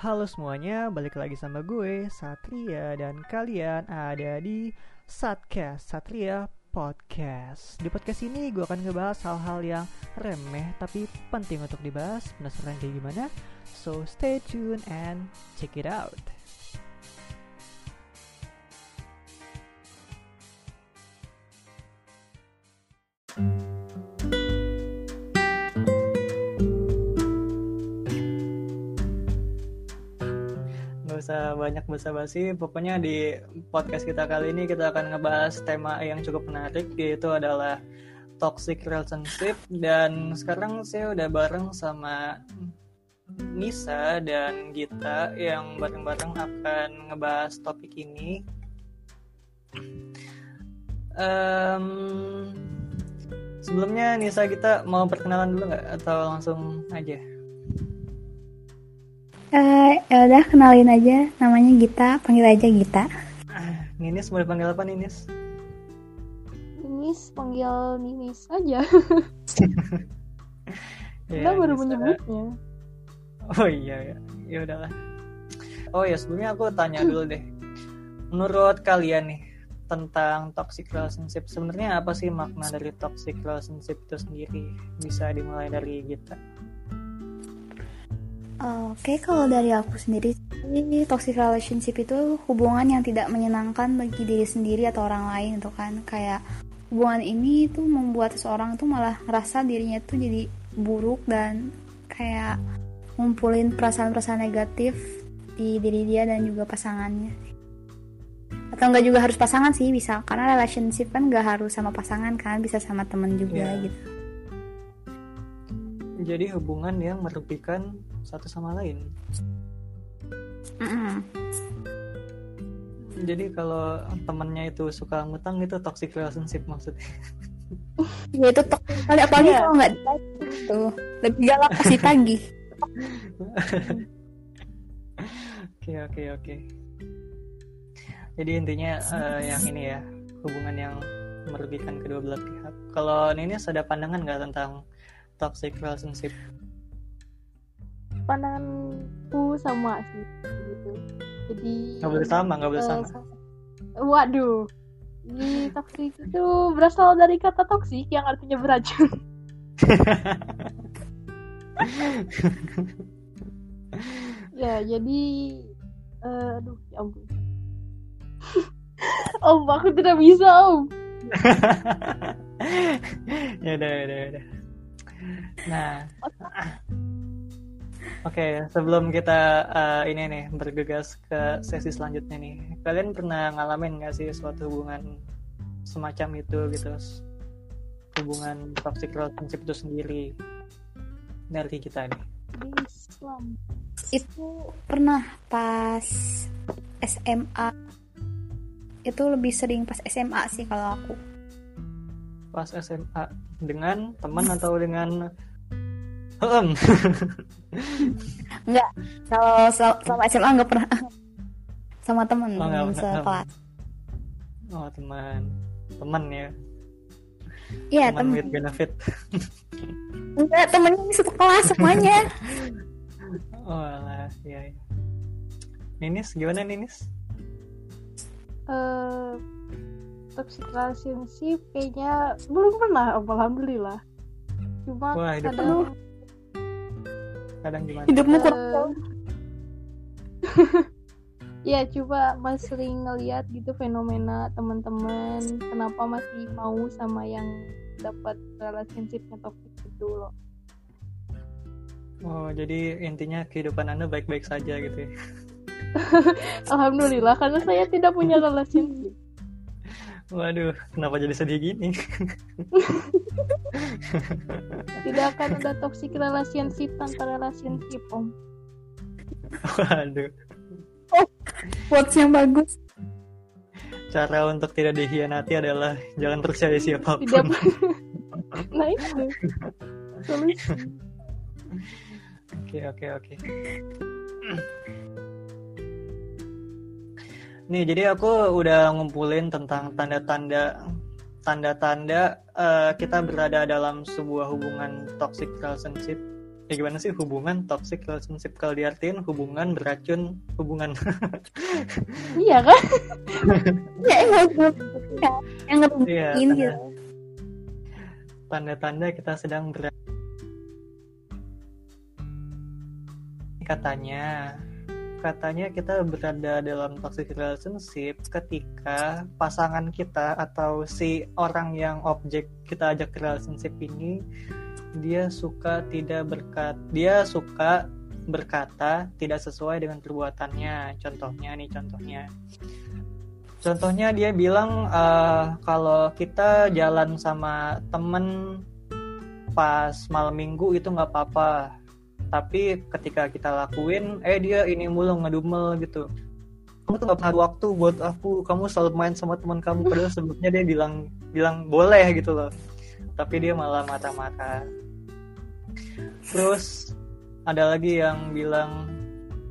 Halo semuanya, balik lagi sama gue, Satria, dan kalian ada di Satcast, Satria Podcast. Di podcast ini gue akan ngebahas hal-hal yang remeh tapi penting untuk dibahas. Penasaran kayak gimana? So stay tuned and check it out. Basa-basi, pokoknya di podcast kita kali ini kita akan ngebahas tema yang cukup menarik yaitu adalah toxic relationship dan sekarang saya udah bareng sama Nisa dan Gita yang bareng-bareng akan ngebahas topik ini. Em, sebelumnya Nisa Gita mau perkenalan dulu nggak atau langsung aja? Eh, ya udah kenalin aja namanya Gita, panggil aja Gita. Ah, Ninis mau dipanggil apa Ninis? Ninis panggil Ninis aja. Ya, Kita baru Nisa. menyebutnya. Oh iya ya, ya udahlah. Oh ya sebelumnya aku tanya dulu deh. Menurut kalian nih tentang toxic relationship sebenarnya apa sih makna dari toxic relationship itu sendiri? Bisa dimulai dari kita. Oke, kalau dari aku sendiri sih, toxic relationship itu hubungan yang tidak menyenangkan bagi diri sendiri atau orang lain itu kan. Kayak hubungan ini tuh membuat seseorang tuh malah ngerasa dirinya tuh jadi buruk dan kayak ngumpulin perasaan-perasaan negatif di diri dia dan juga pasangannya. Atau enggak juga harus pasangan sih bisa karena relationship kan nggak harus sama pasangan kan bisa sama temen juga Iya. gitu. Jadi hubungan yang merugikan satu sama lain. Mm-mm. Jadi kalau temennya itu suka ngutang itu toxic relationship maksudnya. Ya itu tok kali apalagi Iya. kalau nggak ditagih tuh lebih galak kasih tagih. Oke oke oke. Jadi intinya eh, yang ini ya hubungan yang merugikan kedua belah pihak. Kalau Ninis ada pandangan nggak tentang toxic relationship? Pandanganku sama sih gitu. Jadi Nggak boleh sama, nggak boleh eh, sama. sa- Waduh. Ini toksik itu berasal dari kata toksik yang artinya beracun. ya, jadi eh, aduh, ya ampun. om, aku tidak bisa, Om. ya udah ya udah ya udah. Nah, oke sebelum kita eh, ini nih bergegas ke sesi selanjutnya nih, kalian pernah ngalamin nggak sih suatu hubungan semacam itu gitu? Hubungan toxic relationship itu sendiri dari kita nih. Islam. Itu pernah pas SMA. Itu lebih sering pas SMA sih kalau aku. Pas SMA dengan teman atau dengan. Enggak, kalau selama SMA nggak pernah sama temen Oh, sekelas. oh teman, teman ya, Iya teman temen. with benefit. Enggak temennya ini satu kelas semuanya. Oh alah, ya. ya. Ninis gimana Ninis? eh toxic relationship kayaknya belum pernah alhamdulillah cuma Wah, kadang. Kadang gimana? Hidupmu kurang eh, jauh. ya coba masih sering ngeliat gitu fenomena teman-teman kenapa masih mau sama yang dapat relationshipnya toxic gitu loh Oh jadi intinya kehidupan anda baik-baik saja gitu ya? alhamdulillah karena saya tidak punya relationship Waduh, kenapa jadi sedih gini? tidak akan ada toxic relationship tanpa relationship om Waduh, Quotes yang bagus. cara untuk tidak dikhianati adalah jangan percaya siapa pun. tidak nah itu solusi Oke oke oke. Nih jadi aku udah ngumpulin tentang tanda-tanda tanda-tanda eh, kita berada dalam sebuah hubungan toxic relationship. Ya gimana sih hubungan toxic relationship? Kalau diartiin hubungan beracun hubungan. Iya kan? Ya emang ya, yang Iya, ngerugiin tanda- gitu. tanda-tanda kita sedang ber katanya katanya kita berada dalam toxic relationship ketika pasangan kita atau si orang yang objek kita ajak relationship ini dia suka tidak berkat dia suka berkata tidak sesuai dengan perbuatannya. Contohnya nih contohnya. Contohnya dia bilang eh, kalau kita jalan sama temen pas malam minggu itu nggak apa-apa tapi ketika kita lakuin eh dia ini mulu ngedumel gitu. Kamu tuh gak pernah waktu buat aku. Kamu selalu main sama teman kamu. Padahal sebelumnya dia bilang bilang boleh gitu loh. Tapi dia malah mata-mata. Terus ada lagi yang bilang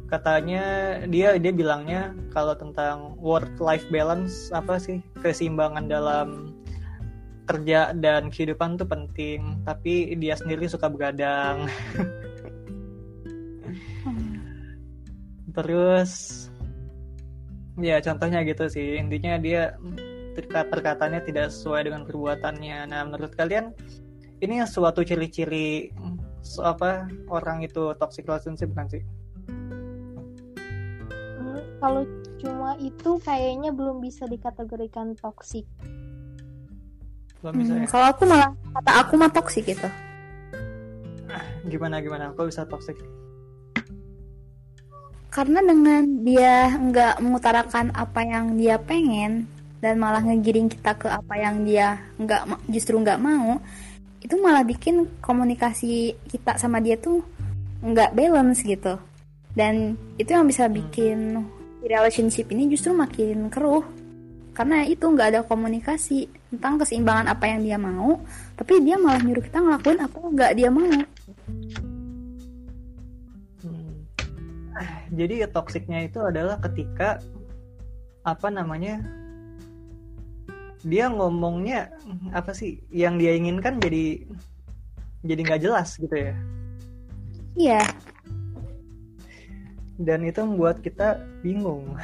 katanya dia dia bilangnya kalau tentang work life balance apa sih keseimbangan dalam kerja dan kehidupan tuh penting. Tapi dia sendiri suka begadang terus ya contohnya gitu sih. Intinya dia perkataannya tidak sesuai dengan perbuatannya. Nah menurut kalian ini suatu ciri-ciri so- apa orang itu toxic relationship kan sih? Hmm, kalau cuma itu kayaknya belum bisa dikategorikan toksik belum bisa Hmm, ya? kalau aku malah kata aku mah toksik gitu. Gimana gimana? Kok bisa toxic karena dengan dia nggak mengutarakan apa yang dia pengen dan malah ngegiring kita ke apa yang dia nggak justru nggak mau itu malah bikin komunikasi kita sama dia tuh nggak balance gitu. Dan itu yang bisa bikin relationship ini justru makin keruh. Karena itu nggak ada komunikasi tentang keseimbangan apa yang dia mau tapi dia malah nyuruh kita ngelakuin apa yang nggak dia mau. Hmm. Jadi toksiknya itu adalah ketika apa namanya dia ngomongnya apa sih yang dia inginkan jadi jadi nggak jelas gitu ya. Iya. Dan itu membuat kita bingung.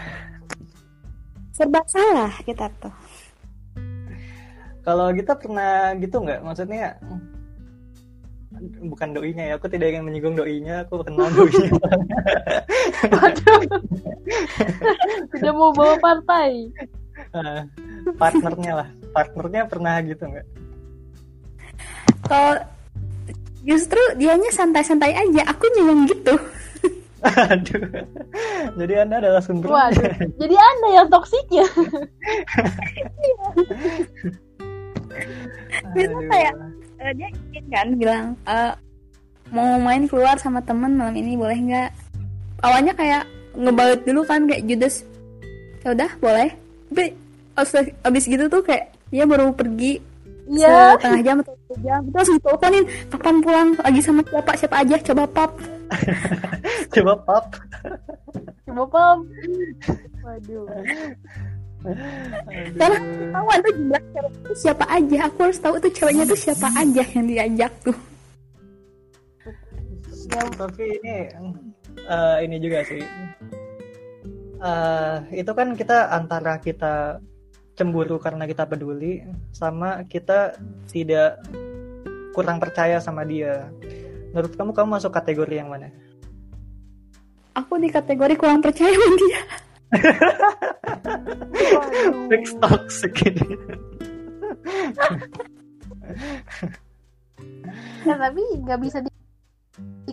Serba salah kita tuh. Kalau kita pernah gitu nggak? Maksudnya bukan doinya ya aku tidak ingin menyinggung doinya aku kenal doinya. Sudah mau bawa partai. Ah, partnernya lah partnernya pernah gitu nggak kalau justru dianya santai-santai aja aku yang gitu Aduh. Jadi Anda adalah sumber. Waduh. Jadi anda yang toksiknya. Bisa kayak eh, dia ingin kan bilang eh, mau main keluar sama temen malam ini boleh nggak? Awalnya kayak ngebaut dulu kan kayak judes ya udah boleh. Tapi abis, abis gitu tuh kayak dia baru pergi Iya. setengah jam atau satu jam. Terus langsung teleponin kapan pulang? Lagi sama siapa? Siapa aja? Coba pap Coba pap. Coba pam. Waduh. Karena tahu tuh jumlah cewek itu siapa aja aku harus tahu tuh ceweknya tuh siapa aja yang diajak tuh Tapi ini eh, ini juga sih. Eh, itu kan kita antara kita cemburu karena kita peduli sama kita tidak kurang percaya sama dia. Menurut kamu kamu masuk kategori yang mana? aku di kategori kurang percaya sama dia. Fix toxic ini. Nah, tapi nggak bisa di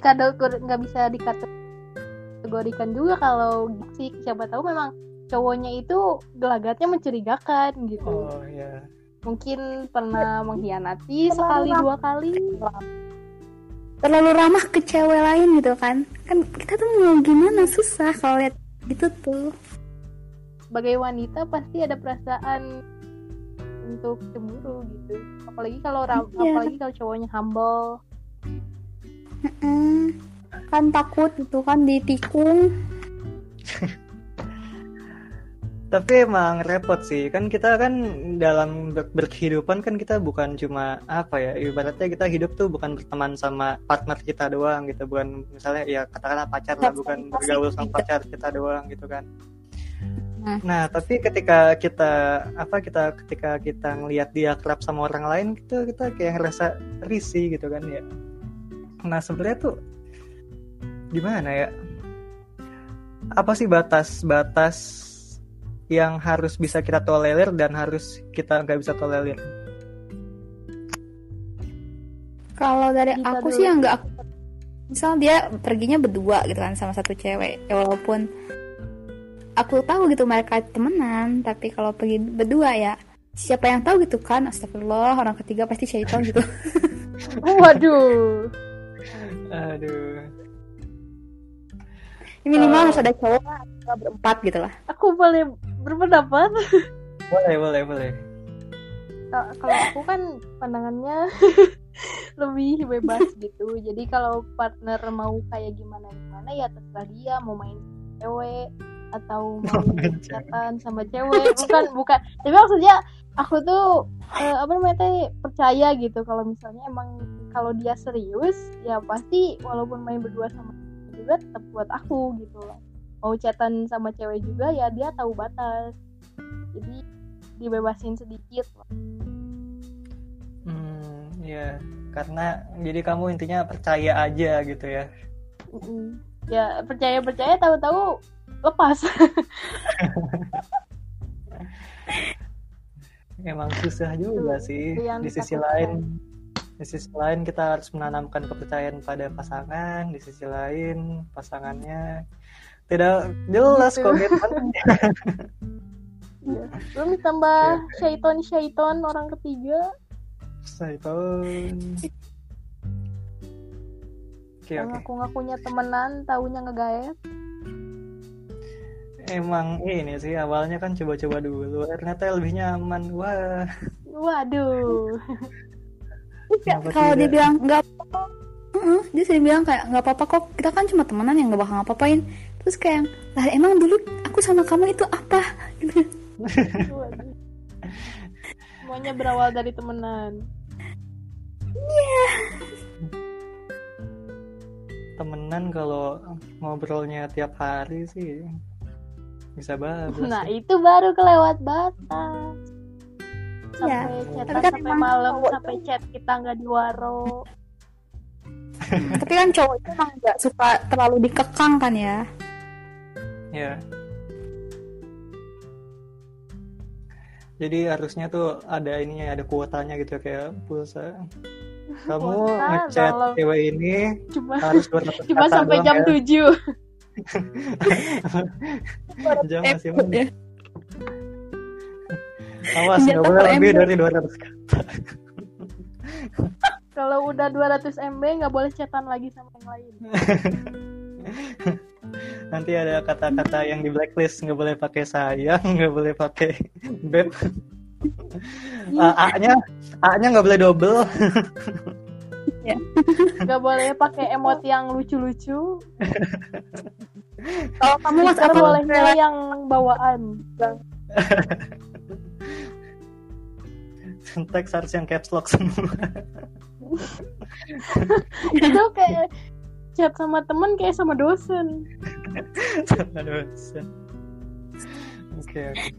nggak bisa dikategorikan juga kalau toksik siapa tahu memang cowoknya itu gelagatnya mencurigakan gitu. Oh ya. mungkin pernah mengkhianati sekali dua kali. Terlalu ramah ke cewek lain gitu kan. Kan kita tuh mau gimana? Susah kalau lihat gitu tuh. Sebagai wanita pasti ada perasaan untuk cemburu gitu. Apalagi kalau Iya. apalagi kalau cowoknya humble. Mm, kan takut gitu kan ditikung tapi emang repot sih. Kan kita kan dalam ber- berkehidupan kan kita bukan cuma apa ya ibaratnya kita hidup tuh bukan berteman sama partner kita doang gitu. Bukan misalnya ya katakanlah pacar lah bukan bergaul sama pacar kita doang gitu kan. Nah. nah tapi ketika kita apa kita ketika kita ngelihat dia kerap sama orang lain kita kita kayak ngerasa risih gitu kan ya. Nah sebenarnya tuh gimana ya? Apa sih batas-batas yang harus bisa kita tolerir dan harus kita nggak bisa tolerir Kalau dari Bisa aku dulu. sih yang nggak aku misal dia perginya berdua gitu kan sama satu cewek ya walaupun aku tahu gitu mereka temenan tapi kalau pergi berdua ya siapa yang tahu gitu kan astagfirullah orang ketiga pasti syaitan gitu Waduh. aduh minimal Oh. harus ada cowok atau berempat gitu lah Aku boleh berpendapat. boleh boleh boleh Kalau kalau aku kan pandangannya lebih bebas gitu. Jadi kalau partner mau kayak gimana gimana ya terserah dia mau main cewek atau mau chatan sama cewek. Bukan bukan. Tapi maksudnya aku tuh eh, apa namanya teh percaya gitu kalau misalnya emang kalau dia serius ya pasti walaupun main berdua sama juga tetap buat aku gitu loh. Mau chatan sama cewek juga ya dia tahu batas. Jadi dibebasin sedikit loh. hmm ya karena jadi kamu intinya percaya aja gitu ya Mm-mm. ya percaya percaya tahu-tahu lepas emang susah juga Itu- sih di sisi lain di sisi lain kita harus menanamkan kepercayaan pada pasangan di sisi lain pasangannya tidak jelas Gitu. komitmennya belum ditambah syaiton syaiton orang ketiga. Saiton oke yang oke. ngaku ngakunya temenan taunya ngegaet. Emang ini sih awalnya kan coba-coba dulu. Ternyata lebih nyaman. Wah. Waduh. Kalau dia bilang nggak dia sering bilang kayak nggak apa-apa kok. Kita kan cuma temenan yang nggak bakal ngapa-ngapain terus kayak lah emang dulu aku sama kamu itu apa? Semuanya berawal dari temenan. Temenan kalau ngobrolnya tiap hari sih bisa bablas nah sih. itu baru kelewat batas. Iya, sampai chat tapi kan sampai malam cowok sampai chat kita nggak diwaro tapi kan cowok itu emang nggak suka terlalu dikekang kan ya ya jadi harusnya tuh ada ininya ada kuotanya gitu kayak pulsa. Kamu Kuota ngechat dalam- cewek ini cuma harus 200 cuma sampai jam ya. 7 jam masih Takut ya. awas nggak boleh lebih MB. dari 200 kata. Kalau udah 200 MB nggak boleh chatan lagi sama yang lain nanti ada kata-kata yang di blacklist nggak boleh pakai sayang nggak boleh pakai beb. A nya A nya nggak boleh double. Nggak boleh pakai emot yang lucu-lucu. Kalau kamu apa bolehnya yang bawaan. Teks harus yang caps lock semua. Itu kayak chat sama temen kayak sama dosen. Sama dosen. Oke oke.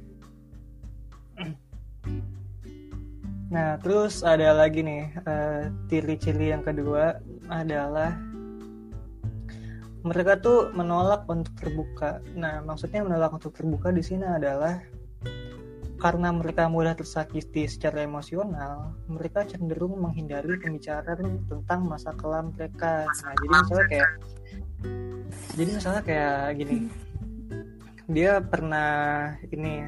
Nah terus ada lagi nih eh, ciri-ciri yang kedua adalah mereka tuh menolak untuk terbuka. Nah, maksudnya menolak untuk terbuka di sini adalah karena mereka mudah tersakiti secara emosional, mereka cenderung menghindari pembicaraan tentang masa kelam mereka. Nah, jadi misalnya kayak jadi misalnya kayak gini. Dia pernah ini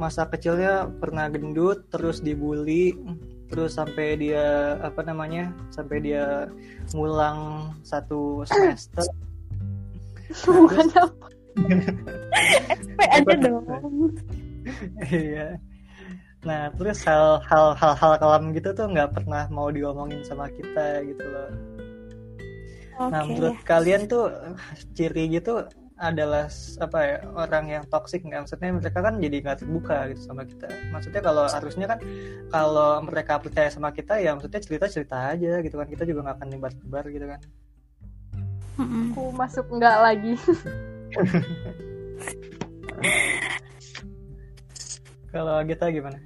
masa kecilnya pernah gendut terus dibully terus sampai dia apa namanya sampai dia ngulang satu semester bukan apa SP aja dong iya. Nah terus hal-hal hal-hal kelam gitu tuh nggak pernah mau diomongin sama kita gitu loh. Nah Oke. menurut kalian tuh ciri gitu adalah apa ya orang yang toksik nggak? Maksudnya mereka kan jadi nggak terbuka gitu sama kita. Maksudnya kalau harusnya kan kalau mereka percaya sama kita ya maksudnya cerita cerita aja gitu kan. Kita juga nggak akan nebar nebar gitu kan. Aku masuk enggak lagi kalau kita gimana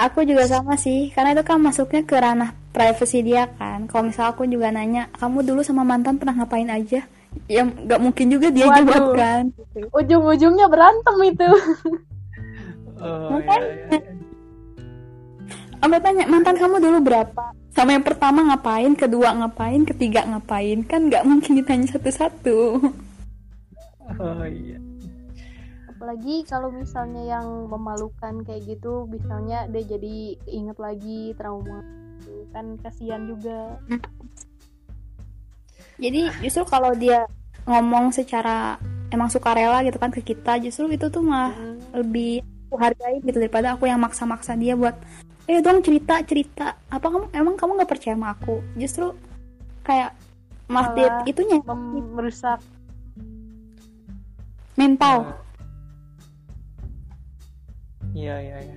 Aku juga sama sih, karena itu kan masuknya ke ranah privasi dia kan. Kalau misal aku juga nanya, kamu dulu sama mantan pernah ngapain aja? Ya nggak mungkin juga dia Waduh. jawab kan. ujung-ujungnya berantem itu oh Makanya. iya, iya. Sampai tanya mantan kamu dulu berapa? Sama yang pertama ngapain, kedua ngapain, ketiga ngapain? Kan nggak mungkin ditanya satu-satu. oh iya apalagi kalau misalnya yang memalukan kayak gitu misalnya dia jadi inget lagi trauma. Kan kasihan juga. Jadi justru kalau dia ngomong secara emang sukarela gitu kan ke kita, justru itu tuh malah Mm. lebih aku hargai gitu daripada aku yang maksa-maksa dia buat eh dong cerita cerita. Apa kamu emang kamu nggak percaya sama aku? Justru kayak Malah itunya merusak. Mental Iya iya iya.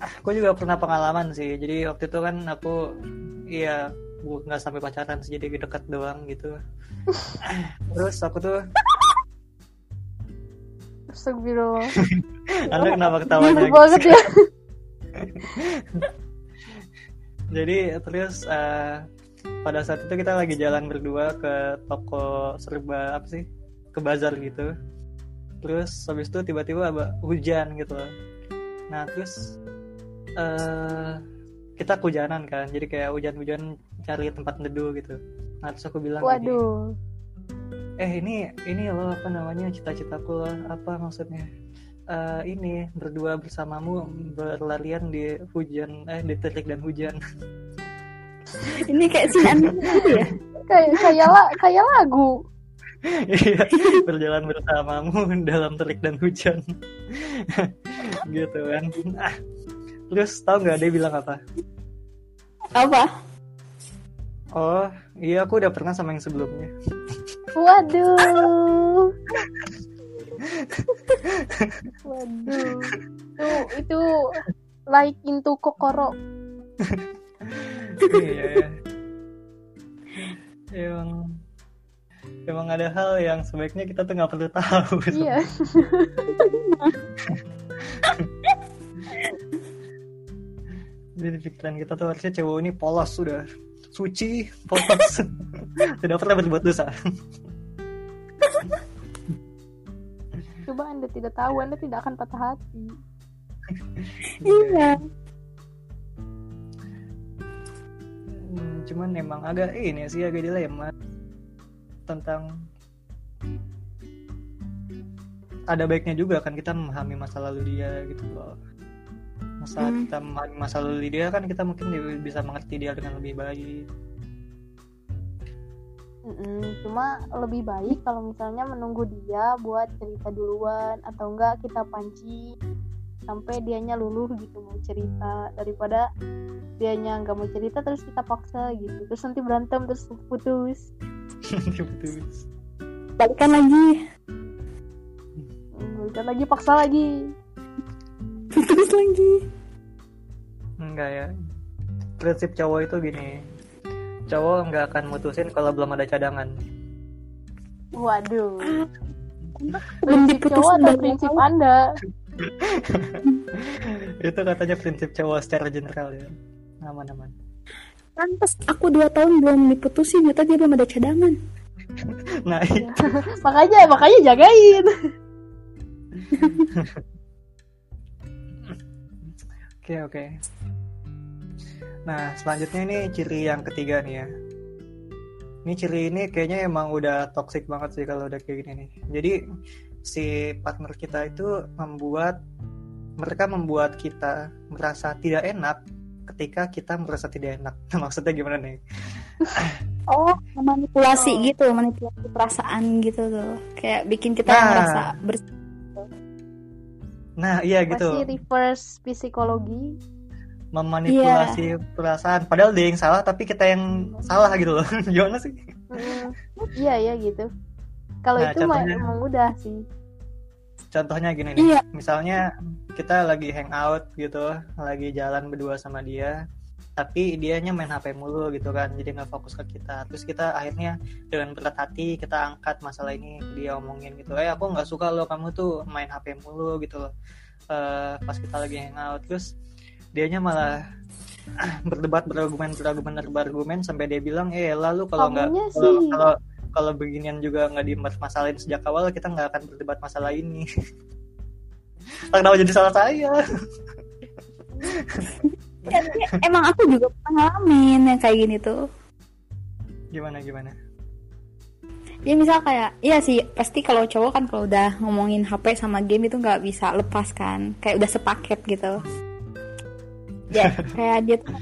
Ah, aku juga pernah pengalaman sih. Jadi waktu itu kan aku iya bu- nggak sampai pacaran sih jadi dekat doang gitu. Terus aku tuh, Astagfirullah anda kenapa ketawanya? Gitu? banget ya Jadi terus eh, pada saat itu kita lagi jalan berdua ke toko serba apa sih? Ke bazar gitu. Terus habis itu tiba-tiba hujan gitu. loh. Nah terus eh kita kehujanan kan. Jadi kayak hujan-hujan cari tempat neduh gitu. Nah terus aku bilang gini, waduh eh ini ini loh apa namanya cita-citaku loh apa maksudnya Eh ini berdua bersamamu berlarian di hujan eh di terik dan hujan ini kayak si anime gitu ya kayak kayak la- kayak lagu Iya, berjalan bersamamu dalam terik dan hujan. Gitu kan. Ah, terus tahu nggak dia bilang apa? Apa? Oh iya aku udah pernah sama yang sebelumnya. Waduh. Waduh. Itu itu like into kokoro. Iya. Emang emang ada hal yang sebaiknya kita tuh nggak perlu tahu iya. Jadi di pikiran kita tuh harusnya cowok ini polos sudah suci polos. Tidak pernah berbuat dosa. Coba anda tidak tahu anda tidak akan patah hati. Iya. Hmm, cuman emang agak ini sih agak dilema tentang ada baiknya juga kan kita memahami masa lalu dia gitu loh. Masa Hmm. kita memahami masa lalu dia kan kita mungkin bisa mengerti dia dengan lebih baik. Mm-mm, cuma lebih baik kalau misalnya menunggu dia buat cerita duluan atau enggak kita panci sampai dianya luluh gitu mau cerita daripada dianya nggak mau cerita terus kita paksa gitu. Terus nanti berantem terus putus balikan lagi. Balikan lagi paksa lagi. Putus lagi. Enggak ya. Prinsip cowok itu gini. Cowok nggak akan mutusin kalau belum ada cadangan. Waduh. Belum prinsip diputus cowok atau prinsip tahu. anda? Itu katanya prinsip cowok secara general ya. Aman-aman Pantes aku dua tahun belum diputusin ternyata dia belum ada cadangan nah makanya makanya jagain Oke oke. Nah selanjutnya ini ciri yang ketiga nih ya. Ini ciri ini kayaknya emang udah toxic banget sih kalau udah kayak gini nih. Jadi si partner kita itu membuat mereka membuat kita merasa tidak enak ketika kita merasa tidak enak. Maksudnya gimana nih? oh manipulasi Oh. gitu manipulasi perasaan gitu tuh kayak bikin kita Nah. ngerasa bersih Nah iya masih gitu, reverse psikologi memanipulasi perasaan. Padahal dia yang salah tapi kita yang salah gitu loh. gimana sih? Mm, iya ya gitu kalau Nah, itu mah contohnya- emang udah sih contohnya gini nih Iya. misalnya kita lagi hangout gitu lagi jalan berdua sama dia tapi dianya main HP mulu gitu kan jadi nggak fokus ke kita terus kita akhirnya dengan berat hati kita angkat masalah ini dia omongin gitu eh aku nggak suka lo kamu tuh main HP mulu gitu loh Eh, pas kita lagi hangout terus dianya malah berdebat berargumen berargumen berargumen sampai dia bilang eh lalu kalau nggak kalau. Kalau beginian juga nggak dimasalahin sejak awal kita nggak akan berdebat masalah ini. Kenapa jadi salah saya? Ya, tapi emang aku juga pernah ngalamin yang kayak gini tuh. Gimana gimana? Ya misal kayak iya sih pasti kalau cowok kan kalau udah ngomongin HP sama game itu nggak bisa lepas kan. Kayak udah sepaket gitu. Ya kayak dia tuh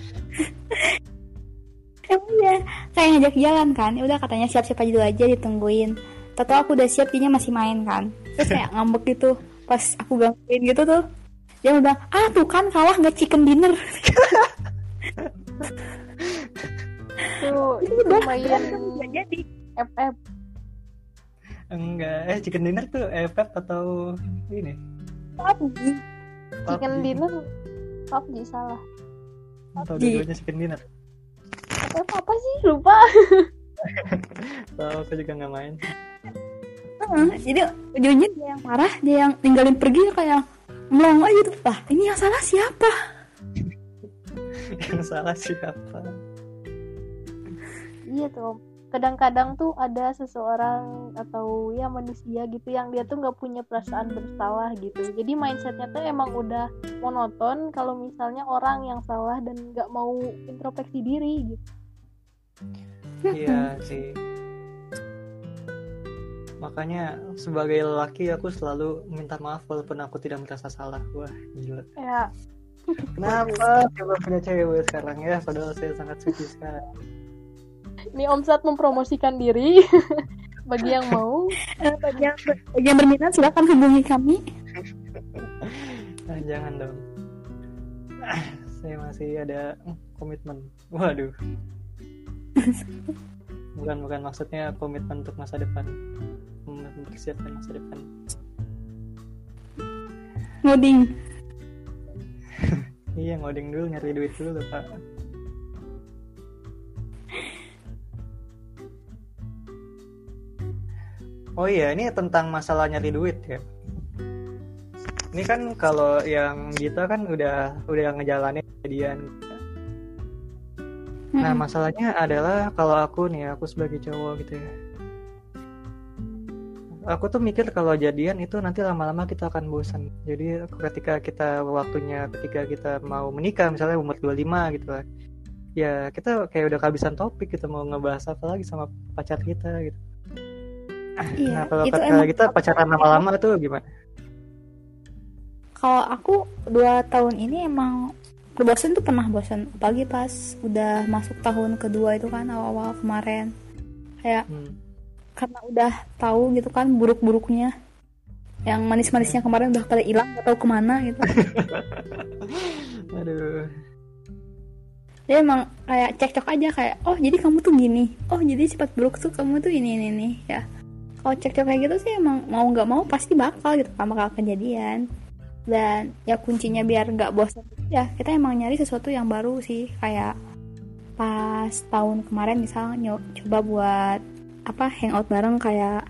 emang ya kayak ngajak jalan kan. Ya udah katanya siap-siap aja dulu aja ditungguin. Tahu aku udah siap dianya masih main kan. Terus kayak ngambek gitu pas aku gangguin gitu tuh. Dia udah ah tuh kan kalah nggak chicken dinner? Tuh itu udah lumayan. nggak jadi. FF enggak eh chicken dinner tuh efek atau ini? Tapi chicken PUBG. dinner PUBG salah. Atau PUBG. dua-duanya chicken dinner FF apa sih? Lupa. Tahu aku juga nggak main. Heeh, jadi ujungnya dia yang marah dia yang ninggalin pergi kayak melongo aja gitu lah ini yang salah siapa? Yang salah siapa? Iya tuh. Kadang-kadang tuh ada seseorang atau ya manusia gitu yang dia tuh nggak punya perasaan bersalah gitu. Jadi mindsetnya tuh emang udah monoton kalau misalnya orang yang salah dan nggak mau introspeksi diri gitu iya sih. Makanya sebagai lelaki aku selalu minta maaf walaupun aku tidak merasa salah. Wah gila. Ya kenapa coba punya cewek sekarang ya? Padahal saya sangat suci sekarang. Ini Omsat mempromosikan diri. Bagi yang mau. Eh, bagi yang, bagi yang berminat silakan hubungi kami. Nah, jangan dong. Saya masih ada komitmen. Waduh. Bukan bukan maksudnya komitmen untuk masa depan. Mempersiapkan masa depan. ngoding Iya ngoding dulu nyari duit dulu pak. Oh iya ini tentang masalah nyari duit ya. Ini kan kalau yang kita kan udah udah ngejalanin kejadian Nah, Mm-mm. masalahnya adalah kalau aku nih, aku sebagai cowok gitu ya. Aku tuh mikir kalau jadian itu nanti lama-lama kita akan bosan. Jadi ketika kita waktunya ketika kita mau menikah misalnya umur 25 gitu lah. Ya, kita kayak udah kehabisan topik kita mau ngebahas apa lagi sama pacar kita gitu. Iya, nah, kalau itu kata emang kita pacaran lama-lama tuh gimana? kalau aku dua tahun ini emang bosan tuh pernah bosan apalagi pas udah masuk tahun kedua itu kan awal-awal kemarin. Kayak Hmm. karena udah tahu gitu kan buruk-buruknya. Yang manis-manisnya kemarin udah pada hilang gak tahu ke mana gitu. Aduh. dia emang kayak cekcok aja kayak oh jadi kamu tuh gini. Oh jadi sifat buruk tuh kamu tuh ini ini ini. Ya. Kalau cekcok kayak gitu sih emang mau nggak mau pasti bakal gitu kan bakal kejadian dan ya kuncinya biar nggak bosan. Ya kita emang nyari sesuatu yang baru sih. Kayak pas tahun kemarin misal nyo- coba buat apa hangout bareng kayak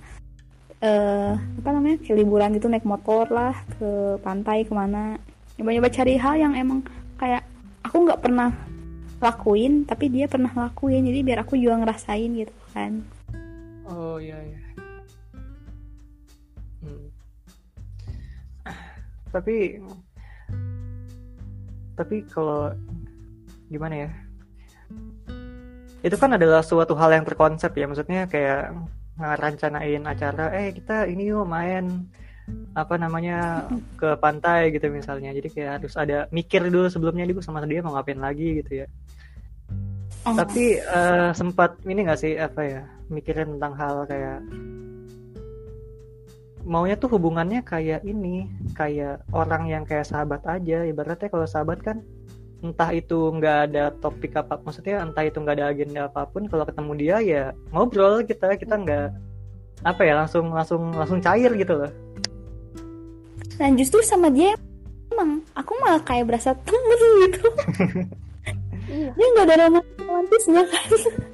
eh apa namanya kayak liburan gitu naik motor lah ke pantai ke mana. Nyoba-nyoba cari hal yang emang kayak aku nggak pernah lakuin tapi dia pernah lakuin jadi biar aku juga ngerasain gitu kan. Oh iya iya. Tapi tapi kalau gimana ya? Itu kan adalah suatu hal yang terkonsep ya, maksudnya kayak ngerancanain acara, eh kita ini yuk main apa namanya ke pantai gitu misalnya. Jadi kayak harus ada mikir dulu sebelumnya dia sama dia mau ngapain lagi gitu ya. Oh, Tapi eh, sempat ini gak sih apa ya mikirin tentang hal kayak maunya tuh hubungannya kayak ini kayak orang yang kayak sahabat aja. Ibaratnya kalau sahabat kan entah itu nggak ada topik apa maksudnya entah itu nggak ada agenda apa pun kalau ketemu dia ya ngobrol kita kita nggak apa ya langsung langsung langsung cair gitu loh. Dan justru sama dia emang aku malah kayak berasa temen gitu. Dia nggak ada romantis romantisnya. kan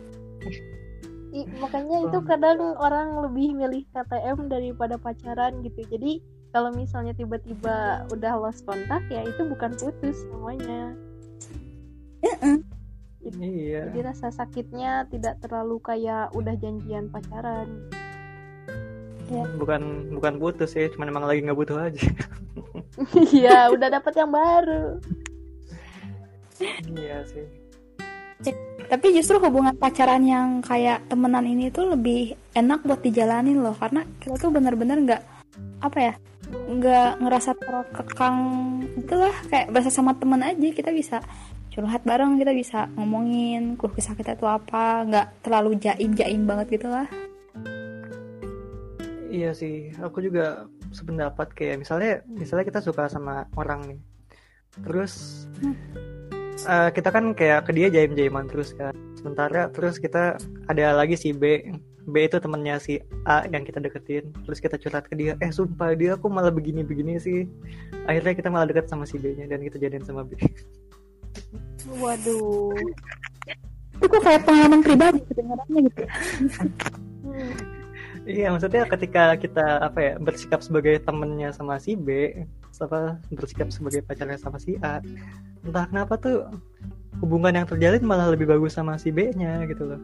I- makanya itu kadang orang lebih milih KTM daripada pacaran gitu. Jadi kalau misalnya tiba-tiba udah lost kontak ya itu bukan putus namanya iya. Jadi rasa sakitnya tidak terlalu kayak udah janjian pacaran. Bukan bukan putus ya cuman emang lagi nggak butuh aja. Iya udah dapet yang baru. Iya sih tapi justru hubungan pacaran yang kayak temenan ini tuh lebih enak buat dijalanin loh karena kita tuh bener-bener nggak apa ya nggak ngerasa terkekang itulah kayak berasa sama temen aja kita bisa curhat bareng kita bisa ngomongin keluh kesah kita tuh apa nggak terlalu jaim jaim banget gitu lah Iya sih, aku juga sependapat kayak misalnya misalnya kita suka sama orang nih. Terus eh, kita kan kayak ke dia jaim-jaiman terus kan. Sementara terus kita ada lagi si B. B itu temennya si A yang kita deketin. Terus kita curhat ke dia, eh sumpah dia aku malah begini-begini sih. Akhirnya kita malah deket sama si B-nya dan kita jadian sama B. waduh itu kok kayak pengalaman pribadi kedengarannya gitu Hmm. Iya, maksudnya ketika kita apa ya bersikap sebagai temennya sama si B, apa bersikap sebagai pacarnya sama si A, entah kenapa tuh hubungan yang terjalin malah lebih bagus sama si B-nya gitu loh.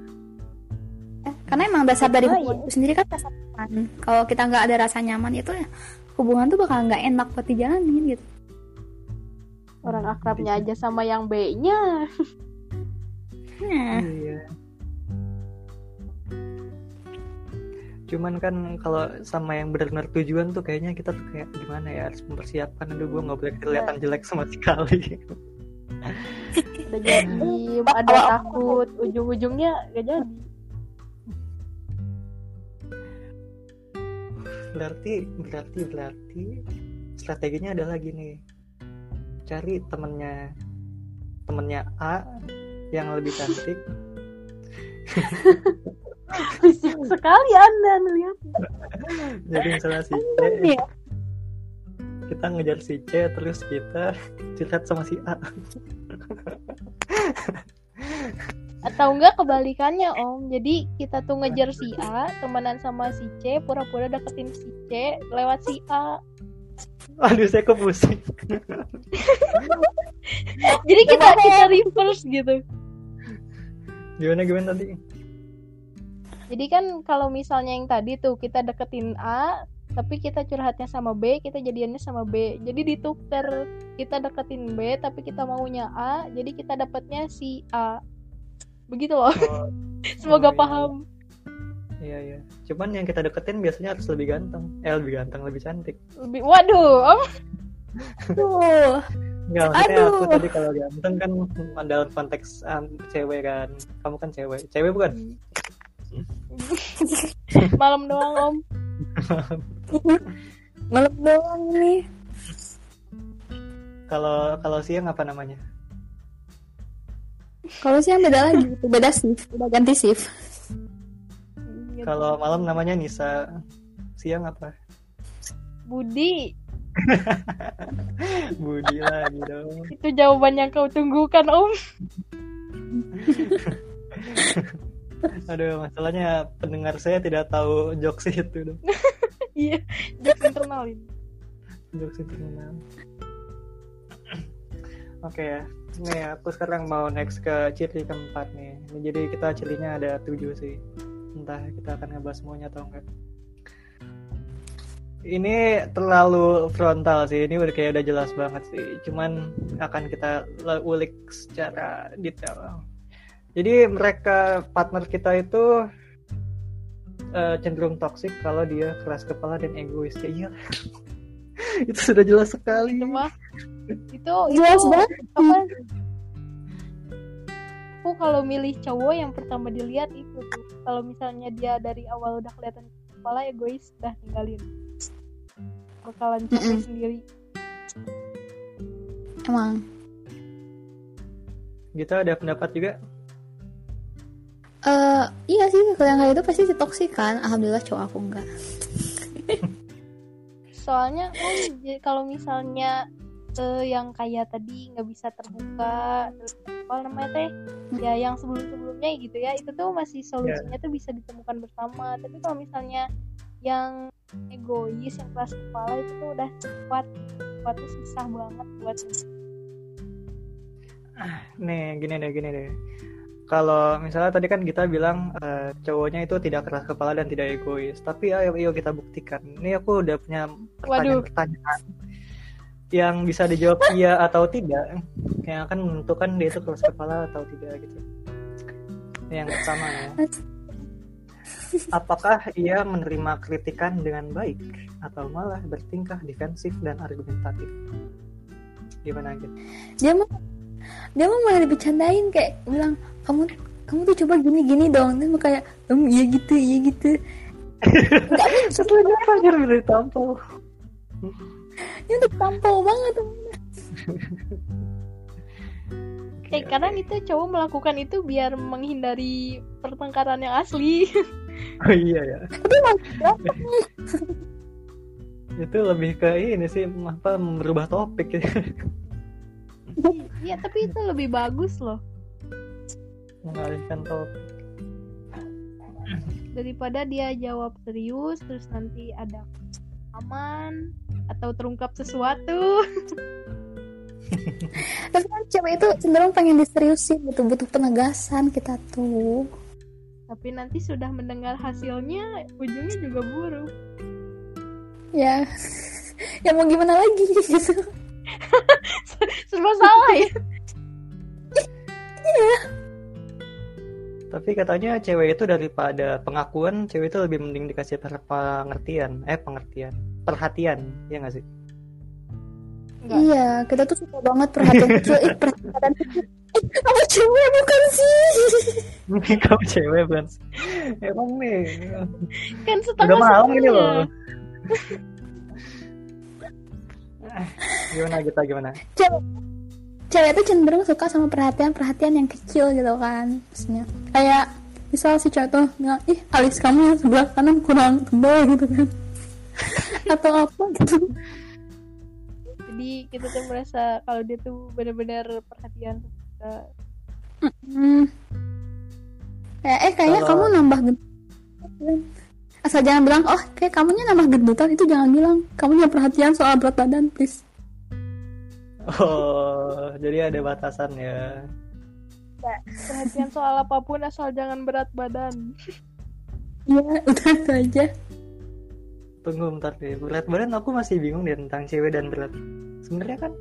karena emang dasar dari Oh, hubungan iya. itu sendiri kan rasa nyaman kalau kita nggak ada rasa nyaman itu ya hubungan tuh bakal nggak enak buat dijalanin gitu orang akrabnya aja sama yang B-nya nah Iya. Cuman kan kalau sama yang benar-benar tujuan tuh kayaknya kita tuh kayak gimana ya harus mempersiapkan. Aduh gue nggak boleh kelihatan jelek sama sekali. udah jadi ada takut. Ujung-ujungnya gak jadi. Berarti berarti berarti strateginya ada lagi nih. Cari temennya temennya A yang lebih cantik fisik sekali anda melihat. Jadi misalnya si C Iya. kita ngejar si C terus kita curhat sama si A. Atau enggak kebalikannya om. Jadi kita tuh ngejar si A temenan sama si C pura-pura deketin si C lewat si A. Aduh saya kok pusing. Jadi kita kita reverse gitu. Gimana gimana tadi jadi kan kalau misalnya yang tadi tuh kita deketin A tapi kita curhatnya sama B kita jadiannya sama B. Jadi ditukar kita deketin B tapi kita maunya A jadi kita dapatnya si A. Begitu loh. Oh, semoga Oh, iya. paham. Iya iya. Cuman yang kita deketin biasanya harus lebih ganteng. Eh lebih ganteng lebih cantik. Lebih waduh om tuh Enggak, maksudnya aku Aduh. tadi kalau ganteng kan dalam konteks um, cewek kan. Kamu kan cewek. Cewek bukan malam doang om. Malam doang nih. Kalau kalau siang apa namanya? Kalau siang beda lagi. Beda shift. Udah ganti shift. Gitu. kalau malam namanya Nisa. Siang apa? Budi. Budi lagi dong. Itu jawaban yang kau tunggukan om aduh masalahnya pendengar saya tidak tahu jokes itu dong. Iya jokes internal ini. Jokes itu kenal oke ya nih aku sekarang mau next ke ciri keempat nih. Ini jadi kita cirinya ada tujuh sih. Entah kita akan ngebahas semuanya atau enggak. Ini terlalu frontal sih ini udah kayak udah jelas banget sih. Cuman akan kita ulik secara detail jadi mereka partner kita itu eh, cenderung toksik kalau dia keras kepala dan egois. Ya iya. Itu sudah jelas sekali. Itu mah itu jelas itu banget. apa? Aku kalau milih cowok yang pertama dilihat itu tuh. Kalau misalnya dia dari awal udah kelihatan kepala egois udah tinggalin. Bakalan capek Mm-mm. sendiri. Emang. Kita ada pendapat juga Eh, iya sih kalau yang kayak itu pasti toksik kan. Alhamdulillah cowok aku enggak. Soalnya kan kalau misalnya eh, yang kayak tadi nggak bisa terbuka terus apa namanya teh ya yang sebelum sebelumnya gitu ya itu tuh masih solusinya tuh bisa ditemukan bersama. Tapi kalau misalnya yang egois yang keras kepala itu tuh udah kuat kuat tuh susah banget buat nih gini deh gini deh kalau misalnya tadi kan kita bilang eh, cowoknya itu tidak keras kepala dan tidak egois. Tapi ayo, ayo kita buktikan. Ini aku udah punya pertanyaan-pertanyaan yang bisa dijawab iya atau tidak. Yang akan menentukan dia itu keras kepala atau tidak gitu. Yang pertama ya. Apakah ia menerima kritikan dengan baik atau malah bertingkah defensif dan argumentatif? Gimana gitu dia mau dia mau malah dibecandain kayak bilang kamu kamu tuh coba gini gini dong. Mau kayak "Em, iya gitu iya gitu. Setelah dia pacar dari tampil ini udah tampol banget. Eh kadang itu cowok melakukan itu biar menghindari pertengkaran yang asli. Oh iya ya. Itu lebih ke ini sih apa merubah topik gitu. Iya tapi itu lebih bagus loh mengalihkan topik. Daripada dia jawab serius terus nanti ada aman atau terungkap sesuatu. Tapi kan cewek itu cenderung pengen diseriusin gitu butuh penegasan kita tuh. Tapi nanti sudah mendengar hasilnya ujungnya juga buruk. Ya. Ya mau gimana lagi? Gitu serba salah ya tapi katanya cewek itu daripada pengakuan cewek itu lebih mending dikasih pengertian. Eh pengertian. Perhatian ya nggak sih? Enggak. iya kita tuh suka banget perhatian kecil ih perhatian kecil eh kamu cewek bukan sih? Ini kamu cewek bukan sih? emang nih. Kan udah setengah malam ini loh. Eh, gimana kita gimana? Cewek cewek tuh cenderung suka sama perhatian perhatian yang kecil gitu kan maksudnya kayak misal si cowok tuh bilang ih alis kamu yang sebelah kanan kurang tebal gitu kan atau apa gitu jadi kita tuh merasa kalau dia tuh benar-benar perhatian Hmm. Kayak, eh kayaknya Kalau- kamu nambah. Asal jangan bilang, oh kayak kamunya nambah gendutan itu jangan bilang. Kamu yang perhatian soal berat badan, please. Oh jadi ada batasan ya. Perhatian soal apa pun asal jangan berat badan. Iya, udah itu aja. tunggu bentar deh berat badan aku masih bingung deh tentang cewek dan berat. Sebenarnya kan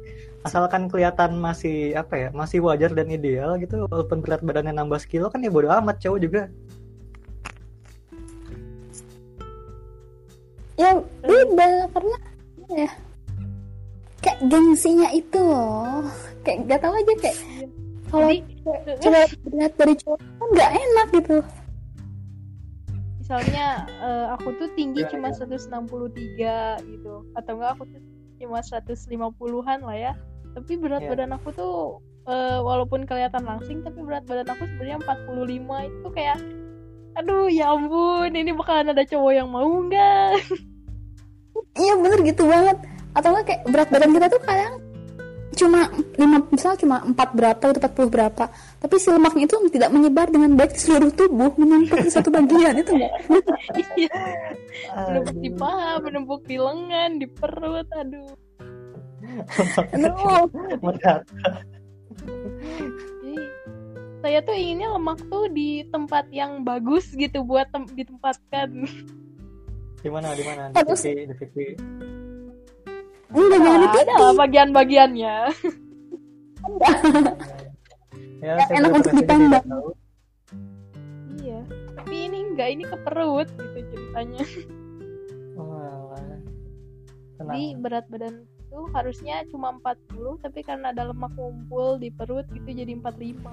asalkan kelihatan masih apa ya masih wajar dan ideal gitu walaupun berat badannya nambah sekilo kan ya bodo amat cowok juga. Ya beda karena ya kayak gengsinya itu loh. Kayak gak tau aja kayak kalau Jadi, cewek berat dari cowok kan nggak enak gitu. misalnya eh, aku tuh tinggi Ya, cuma ya. 163 gitu atau enggak aku tuh cuma 150-an lah ya tapi berat Ya. badan aku tuh eh, walaupun kelihatan langsing tapi berat badan aku sebenarnya 45 itu kayak aduh ya ampun ini bakalan ada cowok yang mau nggak Iya bener gitu banget. Atau nggak kayak berat badan kita tuh kadang cuma lima misal cuma empat berapa atau empat puluh berapa. Tapi si lemaknya itu tidak menyebar dengan baik di seluruh tubuh menumpuk di satu bagian itu enggak iya. Menumpuk di paha menumpuk di lengan di perut aduh. Aduh. Berat Jadi, saya tuh inginnya lemak tuh di tempat yang bagus gitu buat tem- ditempatkan. Di mana di mana? Di pipi di pipi enggak jangan di Nah, pipi ada bagian-bagiannya. Ya Yang saya enak untuk tahu. iya tapi ini enggak ini ke perut gitu ceritanya. Oh, jadi berat badan tuh harusnya cuma 40 tapi karena ada lemak ngumpul di perut gitu jadi 45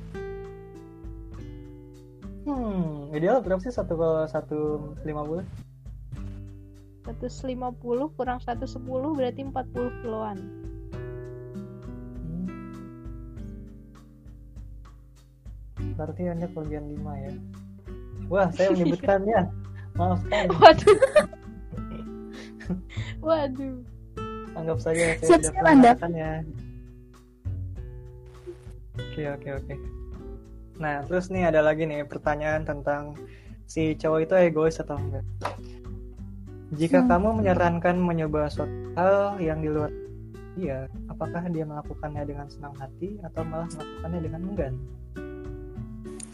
hmm ideal berapa sih? Satu ke satu lima puluh 150 kurang 110 berarti 40 kiloan berarti hanya kelebihan lima ya Wah, saya menyebutkannya. Maafkan. Waduh. Waduh. Anggap saja saya Siap, tidak siap, Anda. melakukannya. Oke, oke, oke. Nah, terus nih ada lagi nih pertanyaan tentang si cowok itu egois atau enggak. Jika Hmm. kamu menyarankan mencoba suatu hal yang di luar dia, apakah dia melakukannya dengan senang hati atau malah melakukannya dengan enggan?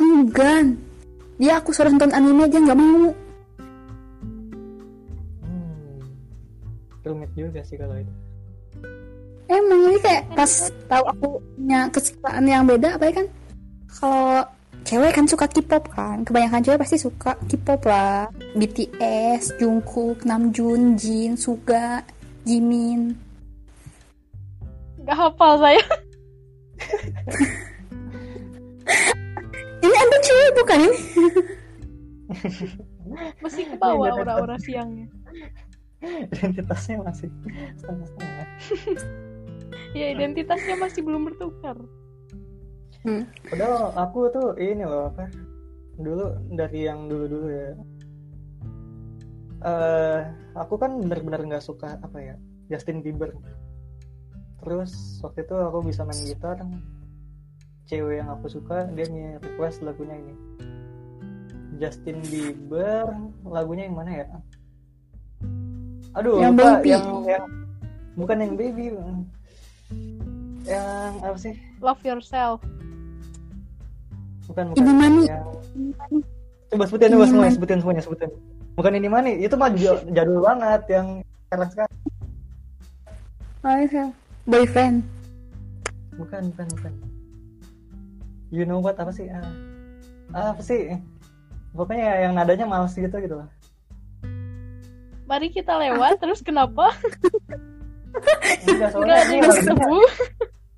Enggan. Dia aku suruh nonton anime aja nggak mau. Hmm, rumit juga sih kalau itu. Emang ini kayak pas tahu aku punya kesukaan yang beda apa ya kan? Kalau cewek kan suka K-pop kan, kebanyakan cewek pasti suka K-pop lah. BTS, Jungkook, Namjoon, Jin, Suga, Jimin. Gak hafal saya. Ini anda cewek bukan ini? Masih ke bawah Iya, aura-aura siangnya. Identitasnya masih setengah-setengah. Ya identitasnya masih belum bertukar. Padahal aku tuh ini loh apa dulu dari yang dulu dulu ya. eh aku kan benar-benar nggak suka apa ya Justin Bieber. Terus waktu itu aku bisa main gitar, cewek yang aku suka dia nge request lagunya ini. Justin Bieber lagunya yang mana ya? Aduh, Yang lupa Baby. yang yang bukan yang baby. Yang apa sih? Love yourself. Bukan bukan. Ini Mani. Coba sebutin coba semuanya, Mani. sebutin semuanya, sebutin. Bukan ini mana? Itu mah jadul, banget yang sekarang sekarang. Oh, iya. Boyfriend. Bukan, bukan, bukan. You know what apa sih? Ah, ah, apa sih? Pokoknya yang nadanya males gitu gitu lah. Mari kita lewat terus kenapa? Enggak, soalnya Enggak ini lagunya,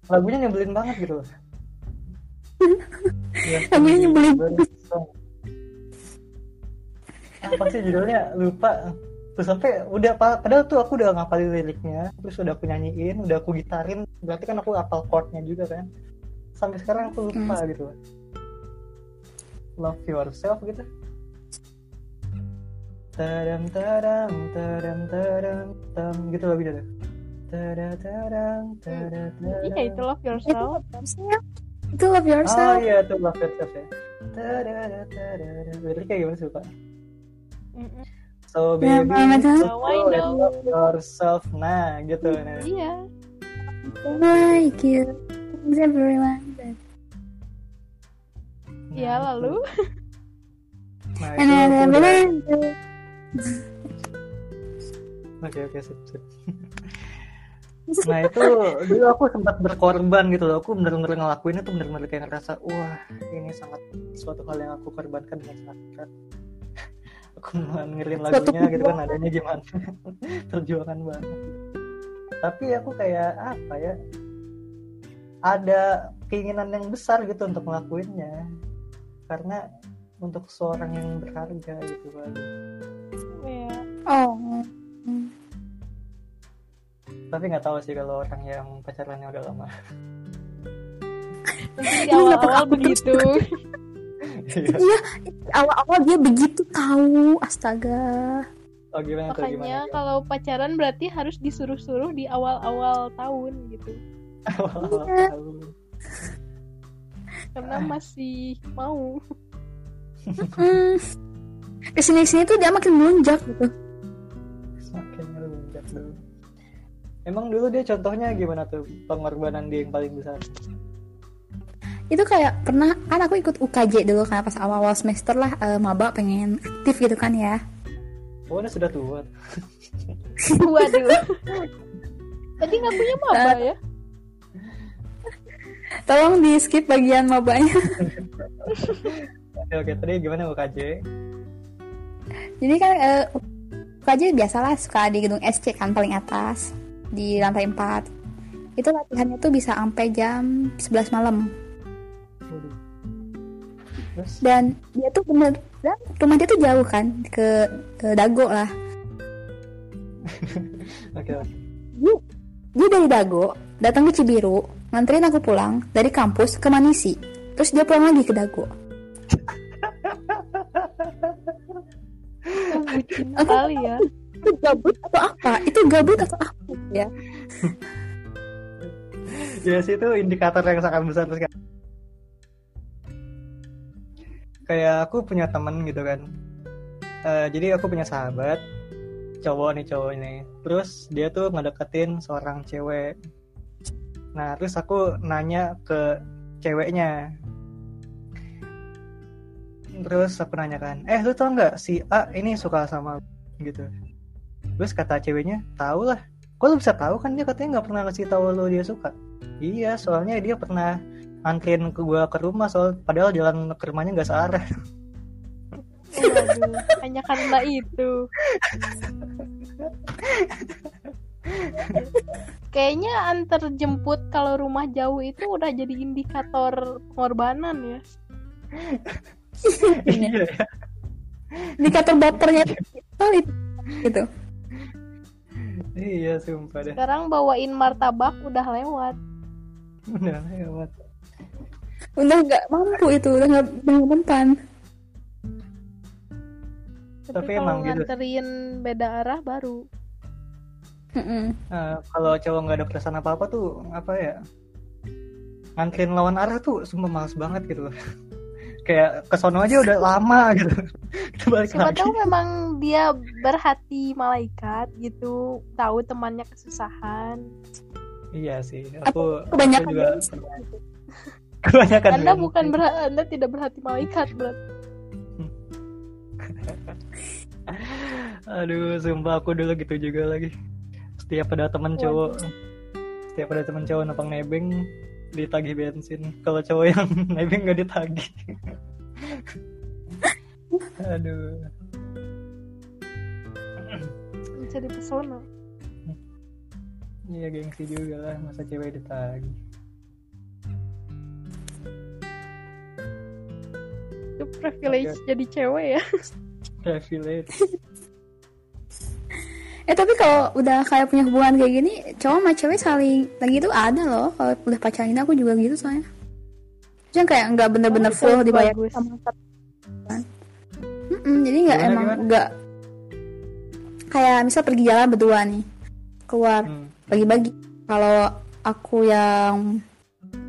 lagunya nyebelin banget gitu loh. Ya, Lagunya nyebelin. Apa sih judulnya? Lupa. Terus sampai udah pa- padahal tuh aku udah ngapalin liriknya, terus udah aku nyanyiin, udah aku gitarin, berarti kan aku hafal chordnya juga kan. Sampai sekarang aku lupa Hmm. gitu. Love yourself gitu. Tadam tadam tadam tadam tam gitu lagunya tuh. Tada tadam tada tadam. Iya itu love Itu love yourself. Itu Oh iya tuh love yourself ya. Berarti kayak gimana sih Pak? So Ya, baby, tahu. so Now I know. love yourself. Nah gitu. Nah. Iya. Like you. Is everyone. Iya Nah, lalu. Nah, And itu then aku udah- everyone. Oke oke sip sip. Nah itu dulu aku sempat berkorban gitu loh. Aku bener-bener ngelakuin itu bener-bener kayak ngerasa wah ini sangat suatu hal yang aku korbankan dengan sangat berat. aku dengerin Suatu lagunya gitu kan adanya gimana perjuangan banget. Tapi aku kayak apa ya? Ada keinginan yang besar gitu untuk ngelakuinnya karena untuk seorang yang berharga gitu kan. Iya. Oh. Tapi nggak tahu sih kalau orang yang pacarannya udah lama. Mungkin nggak awal-awal begitu. Iya. Iya, awal-awal dia begitu tahu. Astaga. Oh gimana tuh gimana? Makanya kalau pacaran berarti harus disuruh-suruh di awal-awal tahun gitu. Awal-awal Iya. tahun. Karena masih mau. Hmm. Ke sini ke sini tuh dia makin melonjak gitu. Emang dulu dia contohnya gimana tuh pengorbanan dia yang paling besar? Itu kayak pernah kan aku ikut UKJ dulu kan pas awal-awal semester lah eh, maba pengen aktif gitu kan ya. Oh, ini sudah tua. Waduh. Tadi ngakunya maba ya? Tolong di skip bagian mabanya. Oke oke tadi gimana UKJ? Jadi kan eh, UKJ biasalah suka di gedung SC kan paling atas di lantai 4. Itu latihannya tuh bisa sampai jam 11 malam. Waduh. Terus Dan dia tuh bener dan rumah dia tuh jauh kan ke, ke Dago lah. oke oke. Dia, dia dari Dago datang ke Cibiru, nganterin aku pulang dari kampus ke Manisi. Terus dia pulang lagi ke Dago. bucin sekali ya itu gabut atau apa? Itu gabut atau apa ya? Ya sih itu indikator yang sangat besar sekali. Kayak aku punya temen gitu kan. Eh, jadi aku punya sahabat cowok nih cowok ini. Terus dia tuh ngedeketin seorang cewek. Nah terus aku nanya ke ceweknya. Terus aku nanya kan eh lu tau nggak si A ini suka sama lu?" gitu terus kata ceweknya tahu lah kok lu bisa tahu kan dia katanya nggak pernah ngasih tahu lu dia suka iya soalnya dia pernah anterin ke gua ke rumah soal padahal jalan ke rumahnya nggak searah Waduh, hanya karena itu. Kayaknya antar jemput kalau rumah jauh itu udah jadi indikator pengorbanan ya. iya ya. indikator bapernya itu gitu iya sumpah deh Sekarang bawain martabak udah lewat. udah lewat udah nggak mampu itu udah nggak mempan Tapi, Tapi emang gitu. nganterin beda arah baru. Eh, kalau cowok nggak ada perasaan apa apa tuh apa ya nganterin lawan arah tuh sumpah males banget gitu loh kayak kesono aja udah lama gitu. Kita balik Siapa lagi. tahu memang dia berhati malaikat gitu, tahu temannya kesusahan. iya sih aku kebanyakan aku juga dari- kebanyakan Anda bukan berha- Anda tidak berhati malaikat berarti. aduh sumpah aku dulu gitu juga lagi. Setiap ada temen cowok setiap ada temen cowok numpang nebeng ditagih bensin. Kalau cowok yang nebeng nggak ditagih. Aduh. Bisa dipesona. iya gengsi juga lah masa cewek ditagih. Itu privilege jadi cewek ya. privilege eh tapi kalau udah kayak punya hubungan kayak gini cowok sama cewek saling lagi itu ada loh. Kalau udah pacaran ini aku juga gitu soalnya. Jangan kayak nggak bener-bener Oh, full dibayar sama kan Mm-mm, jadi nggak emang nggak kayak misal pergi jalan berdua nih keluar Hmm. bagi-bagi. Kalau aku yang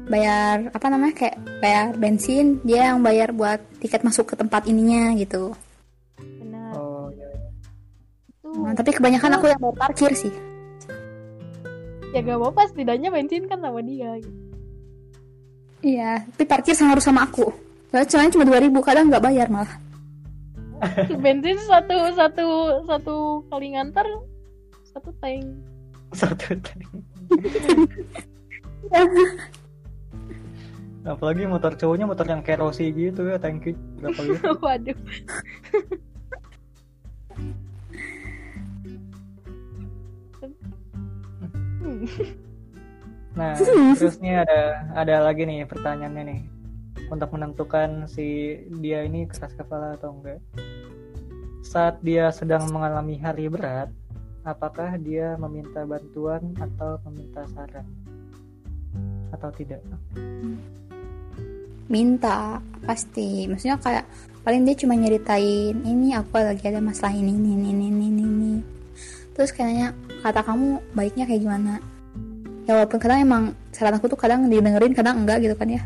bayar apa namanya kayak bayar bensin dia yang bayar buat tiket masuk ke tempat ininya gitu Nah, tapi kebanyakan aku yang bayar parkir sih. Ya gak apa-apa setidaknya bensin kan sama dia gitu. iya tapi parkir sama harus sama aku. Soalnya soalnya cuma 2000 kadang nggak bayar malah. Bensin satu satu satu kali ngantar satu tank. Satu tank. Apalagi motor cowoknya motor yang kerosi gitu ya tangki berapa gitu? Waduh Nah, terus nih ada ada lagi nih pertanyaannya nih. Untuk menentukan si dia ini keras kepala atau enggak. Saat dia sedang mengalami hari berat, apakah dia meminta bantuan atau meminta saran? Atau tidak? minta pasti maksudnya kayak paling dia cuma nyeritain ini aku lagi ada masalah ini ini ini ini, ini. terus kayaknya kata kamu baiknya kayak gimana? Ya walaupun kadang emang saran aku tuh kadang didengerin kadang enggak gitu kan ya.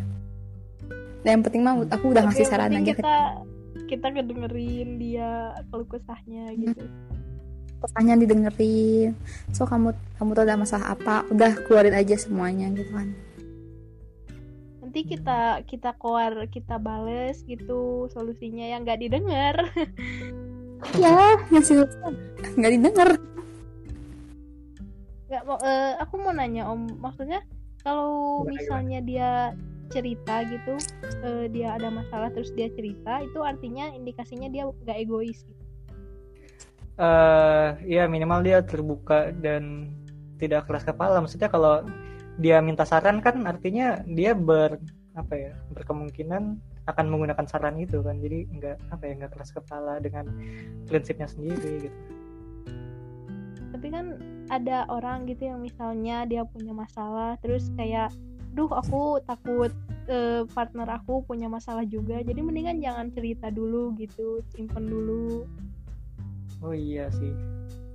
Dan yang penting mah aku udah Tapi ngasih saran aja kita kita kedengerin dia keluh kesahnya gitu. Pesannya didengerin. So kamu kamu tuh ada masalah apa udah keluarin aja semuanya gitu kan. Nanti kita kita keluar kita bales gitu solusinya yang nggak didengar. Ya ngasih nggak didengar nggak mau eh, aku mau nanya om maksudnya kalau misalnya dia cerita gitu eh, dia ada masalah terus dia cerita itu artinya indikasinya dia nggak egois gitu. eh ya minimal dia terbuka dan tidak keras kepala. Maksudnya kalau dia minta saran kan artinya dia ber apa ya berkemungkinan akan menggunakan saran itu kan. Jadi nggak apa ya nggak keras kepala dengan prinsipnya sendiri gitu. tapi kan ada orang gitu yang misalnya dia punya masalah terus kayak duh aku takut eh, partner aku punya masalah juga jadi mendingan jangan cerita dulu gitu simpen dulu. Oh iya sih.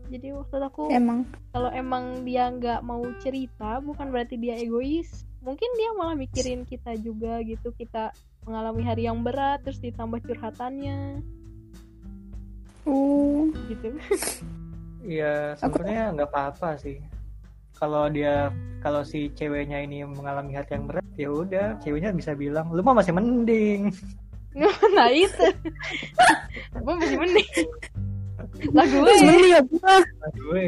Jadi maksud aku emang. kalau emang dia nggak mau cerita bukan berarti dia egois mungkin dia malah mikirin kita juga gitu kita mengalami hari yang berat terus ditambah curhatannya. Uh gitu Iya, sebenarnya nggak apa-apa sih. Kalau dia, kalau si ceweknya ini mengalami hati yang berat, ya udah, ceweknya bisa bilang, lu mah masih mending. nah itu gue masih mending lah gue sebenarnya ya gua. Nah, gue.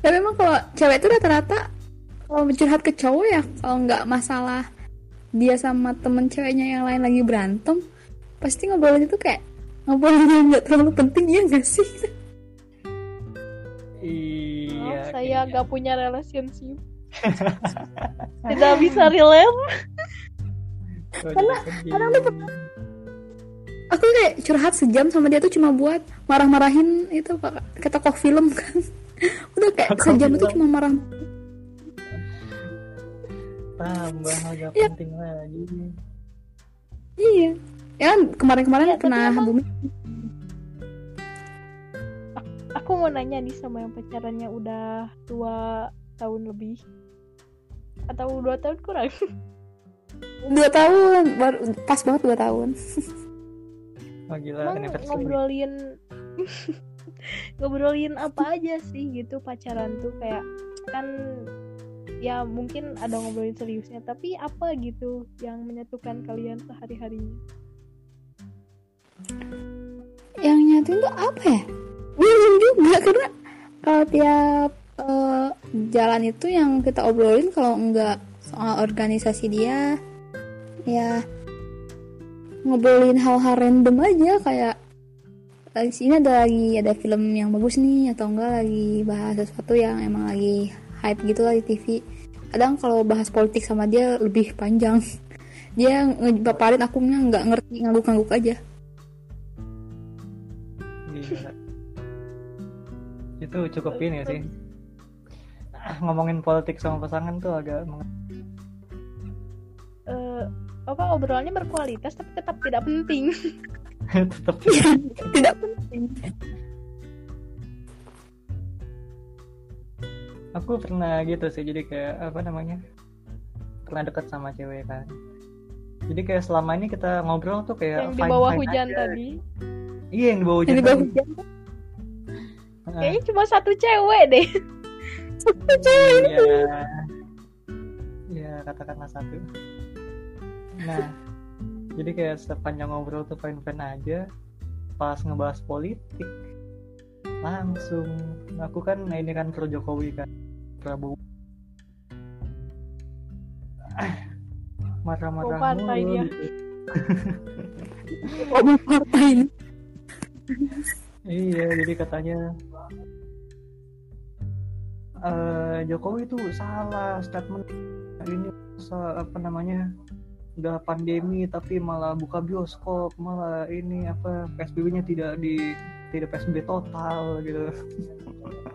tapi emang kalau cewek itu rata-rata kalau curhat ke cowok ya kalau nggak masalah dia sama temen ceweknya yang lain lagi berantem pasti ngobrolin itu kayak ngobrolin yang nggak terlalu penting ya nggak sih Iya. Maaf, saya kayaknya. gak punya relationship tidak bisa relate Karena kadang tuh aku kayak curhat sejam sama dia tuh cuma buat marah-marahin itu Pak. kata kok film kan udah kayak Tokoh sejam itu cuma marah tambah agak Iya. penting lagi. iya ya kemarin-kemarin Ya, pernah emang- booming aku mau nanya nih sama yang pacarannya udah dua tahun lebih. Atau dua tahun kurang? Dua tahun baru pas banget dua tahun. Oh gila, emang ngobrolin ngobrolin apa aja sih gitu pacaran tuh? Kayak kan ya mungkin ada ngobrolin seriusnya tapi apa gitu yang menyatukan kalian sehari-harinya yang nyatuin tuh apa ya? Bingung juga karena kalau tiap eh, jalan itu yang kita obrolin kalau enggak soal organisasi dia ya ngobrolin hal-hal random aja kayak lagi sini ada lagi ada film yang bagus nih atau enggak lagi bahas sesuatu yang emang lagi hype gitu lah di TV kadang kalau bahas politik sama dia lebih panjang. Dia ngepaparin akunya nggak ngerti ngangguk-ngangguk aja. Itu cukup ini sih. Ah, Ngomongin politik sama pasangan tuh agak meng- Eh, apa obrolannya berkualitas tapi tetap tidak penting. Tetap tidak. Penting. Aku pernah gitu sih jadi kayak apa namanya pernah dekat sama cewek kan. Jadi kayak selama ini kita ngobrol tuh kayak yang di bawah hujan aja. tadi iya yang di bawah hujan Yang di bawah tadi. hujan. Kayaknya cuma satu cewek deh iya iya katakanlah satu nah jadi kayak sepanjang ngobrol tuh fine-fine aja pas ngebahas politik langsung aku kan ini kan pro Jokowi kan Prabowo Ah, marah-marah Oh, partai mulu dia. gitu. Oh, partai ini. Iya, jadi katanya eh Jokowi itu salah statement ini apa namanya udah pandemi tapi malah buka bioskop malah ini apa PSBB-nya tidak di tidak PSBB total gitu.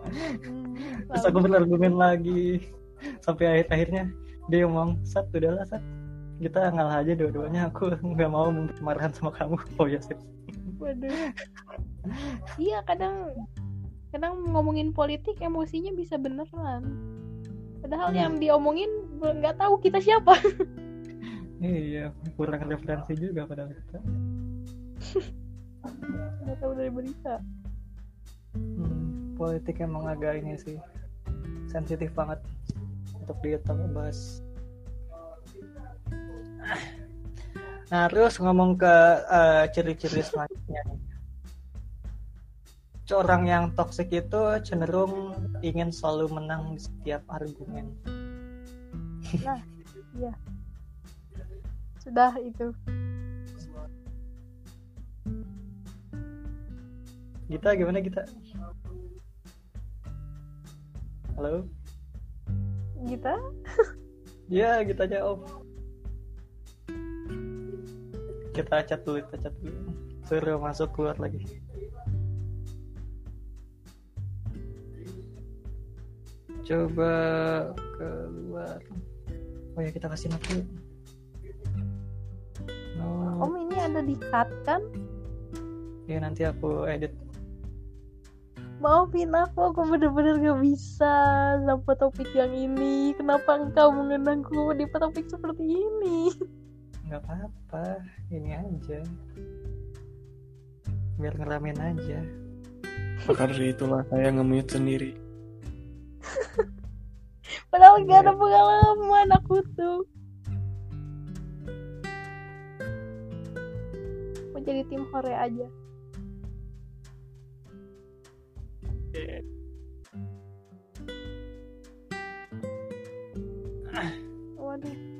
Hmm, Terus aku berargumen lagi sampai akhir akhirnya dia ngomong sat udahlah sat. Kita ngalah aja dua-duanya aku nggak mau marahan sama kamu. Oh ya sip Waduh. iya kadang kadang ngomongin politik emosinya bisa beneran. Padahal Hmm. yang diomongin nggak tahu kita siapa. iya kurang referensi juga padahal kita Nggak tahu dari berita. Hmm, politik emang agak ini sih sensitif banget untuk bahas. Nah terus ngomong ke eh, ciri-ciri selanjutnya. Orang yang toksik itu cenderung ingin selalu menang di setiap argumen. Sudah itu. Kita gimana kita? Halo? Kita Ya, kita aja om. Kita chat dulu, kita chat dulu. Suruh masuk keluar lagi. Coba keluar. Oh ya kita kasih dulu. No. Om bisa di cut kan ya nanti aku edit maafin aku aku bener-bener gak bisa sampai topik yang ini kenapa engkau mengenangku di topik seperti ini nggak apa-apa ini aja. Biar ngeramein aja. Maka dari itulah saya nge-mute sendiri. padahal gak ada pengalaman aku tuh. Mau jadi tim hore aja. Waduh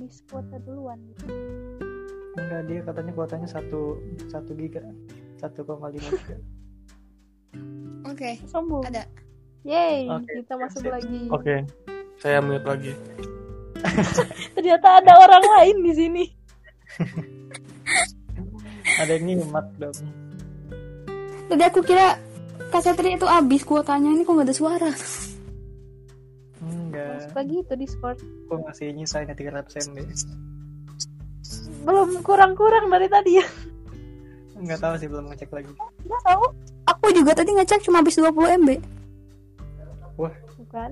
habis kuota duluan gitu. enggak dia katanya kuotanya satu satu giga 1,5 giga Oke, sombong ada. Yeay, Oke, kita masuk sip. lagi. Oke, saya mute lagi. Ternyata ada orang lain di sini. ada yang nyimak dong Tadi aku kira kasetri itu habis kuotanya ini kok nggak ada suara. Enggak Masuk lagi itu Discord. aku masih nyisain 300 MB Belum kurang-kurang dari tadi ya. nggak tahu sih belum ngecek lagi Nggak tahu. Aku juga tadi ngecek cuma habis 20 MB. Bukan?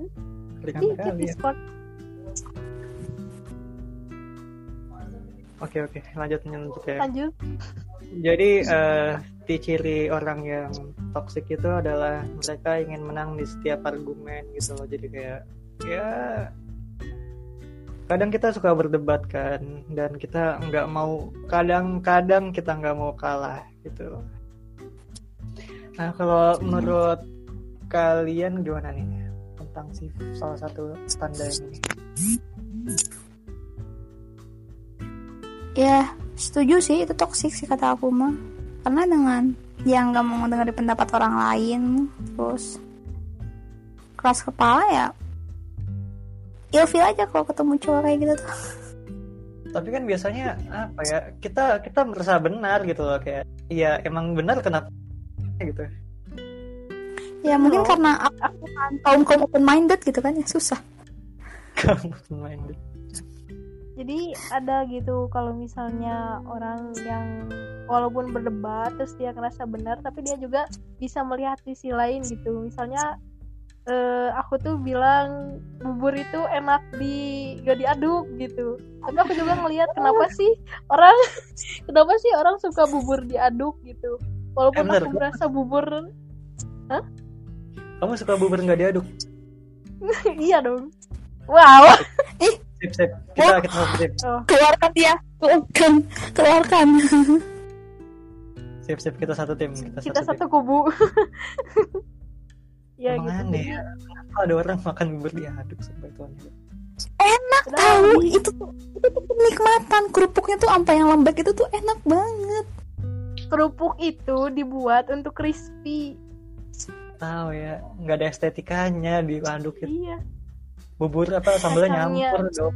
ringan Dikit kali ya Discord. oke oke lanjut lanjut ya Lanjut. Jadi eh di ciri orang yang toksik itu adalah mereka ingin menang di setiap argumen gitu loh. Jadi kayak ya kadang kita suka berdebat kan dan kita nggak mau kadang-kadang kita nggak mau kalah gitu. Nah kalau menurut kalian gimana nih tentang si salah satu tanda yang ini? Ya, setuju sih itu toksik sih kata aku mah. Karena dengan yang nggak mau dengerin pendapat orang lain, terus keras kepala ya, ilfil aja kalau ketemu cowok kayak gitu tuh. Tapi kan biasanya apa ya kita kita merasa benar gitu loh kayak ya emang benar kenapa gitu. Ya mungkin Oh. karena aku, aku kan kaum kaum open minded gitu kan ya susah. Kamu main deh. Jadi ada gitu kalau misalnya orang yang walaupun berdebat terus dia ngerasa benar tapi dia juga bisa melihat sisi lain gitu. Misalnya eh, aku tuh bilang bubur itu enak di gak diaduk gitu. Tapi aku juga ngelihat kenapa sih orang kenapa sih orang suka bubur diaduk gitu. Walaupun Eh, bener, aku merasa bubur Kamu suka bubur nggak diaduk? iya dong. Wow. Sip sip. Kita kita sip. Keluarkan dia, keluarkan, keluarkan. Sip sip kita satu tim. Kita, Kita satu, satu kubu. Ya Emang gitu. aneh ya. Kenapa ada orang makan bubur diaduk sampai itu aneh. Enak Kenapa? tahu itu tuh itu tuh kenikmatan kerupuknya tuh apa yang lembek itu tuh enak banget. kerupuk itu dibuat untuk crispy. Tahu ya, nggak ada estetikanya diaduk itu. Iya. Bubur apa sambalnya nyampur dong.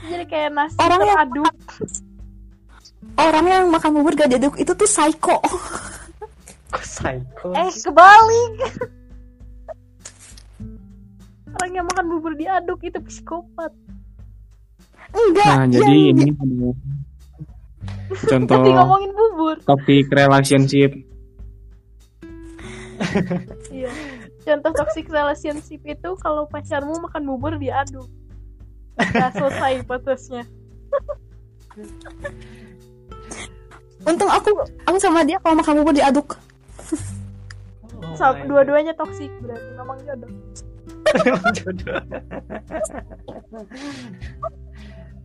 Jadi kayak nasi Orang yang- teraduk. Orang yang makan bubur gak diaduk itu tuh psycho. Kok psycho? Eh kebalik. Orang yang makan bubur diaduk itu psikopat. Enggak. Nah, yang jadi di- ini adalah contoh Tapi ngomongin bubur. topik relationship. Iya. Contoh toxic relationship itu kalau pacarmu makan bubur diaduk. Nah, selesai putusnya. Untung aku aku sama dia kalau makan bubur diaduk. Oh Dua-duanya toxic berarti memang jodoh. God. Emang jodoh.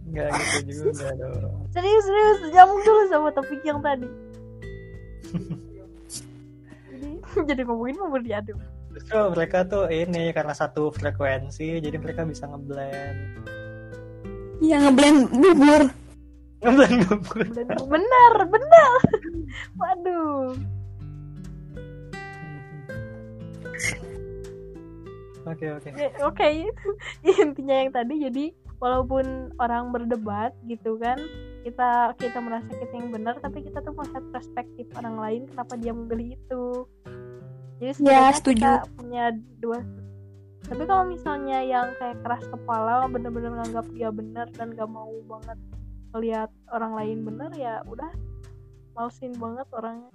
Nggak gitu juga dong. Serius serius nyambung dulu sama topik yang tadi. jadi jadi ngomongin bubur diaduk. Justru mereka tuh ini karena satu frekuensi, jadi mereka bisa ngeblend. Yang ngeblend bubur. Ngeblend bubur. Bener. bener. Waduh. Oke oke. Ya, Oke, intinya yang tadi jadi walaupun orang berdebat gitu kan, kita kita merasa kita yang benar, tapi kita tuh melihat perspektif orang lain kenapa dia memilih itu. Jadi sebenarnya setuju. kita punya dua tapi kalau misalnya yang kayak keras kepala bener-bener nganggap dia benar dan gak mau banget melihat orang lain benar ya udah malesin banget orangnya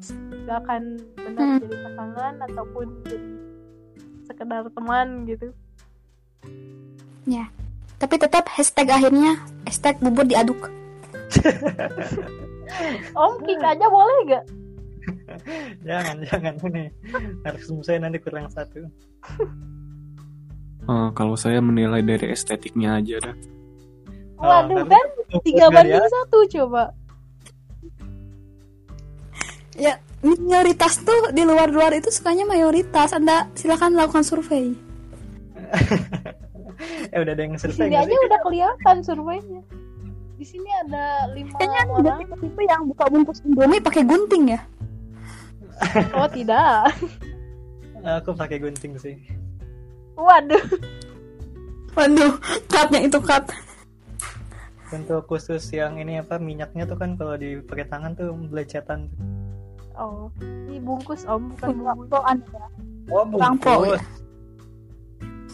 gak akan benar Hmm. jadi pasangan ataupun jadi sekedar teman gitu. Tapi tetap hashtag akhirnya hashtag bubur diaduk. om kick aja boleh gak? Jangan jangan. Nih harus saya nanti kurang satu. Eh, kalau saya menilai dari estetiknya aja dah. Oh, waduh tapi kan tiga banding satu coba Ya, minoritas tuh di luar-luar itu sukanya mayoritas. Anda silakan lakukan survei. eh udah ada yang di selesai sini aja sih? udah kelihatan surveinya di sini ada lima Kayaknya ada orang tipe-tipe yang buka bungkus Indomie pakai gunting ya. oh tidak aku pakai gunting sih waduh Waduh, cutnya itu cut. untuk khusus yang ini apa minyaknya tuh kan kalau dipakai tangan tuh belecetan oh ini bungkus om bukan Anda. oh pro, bungkus.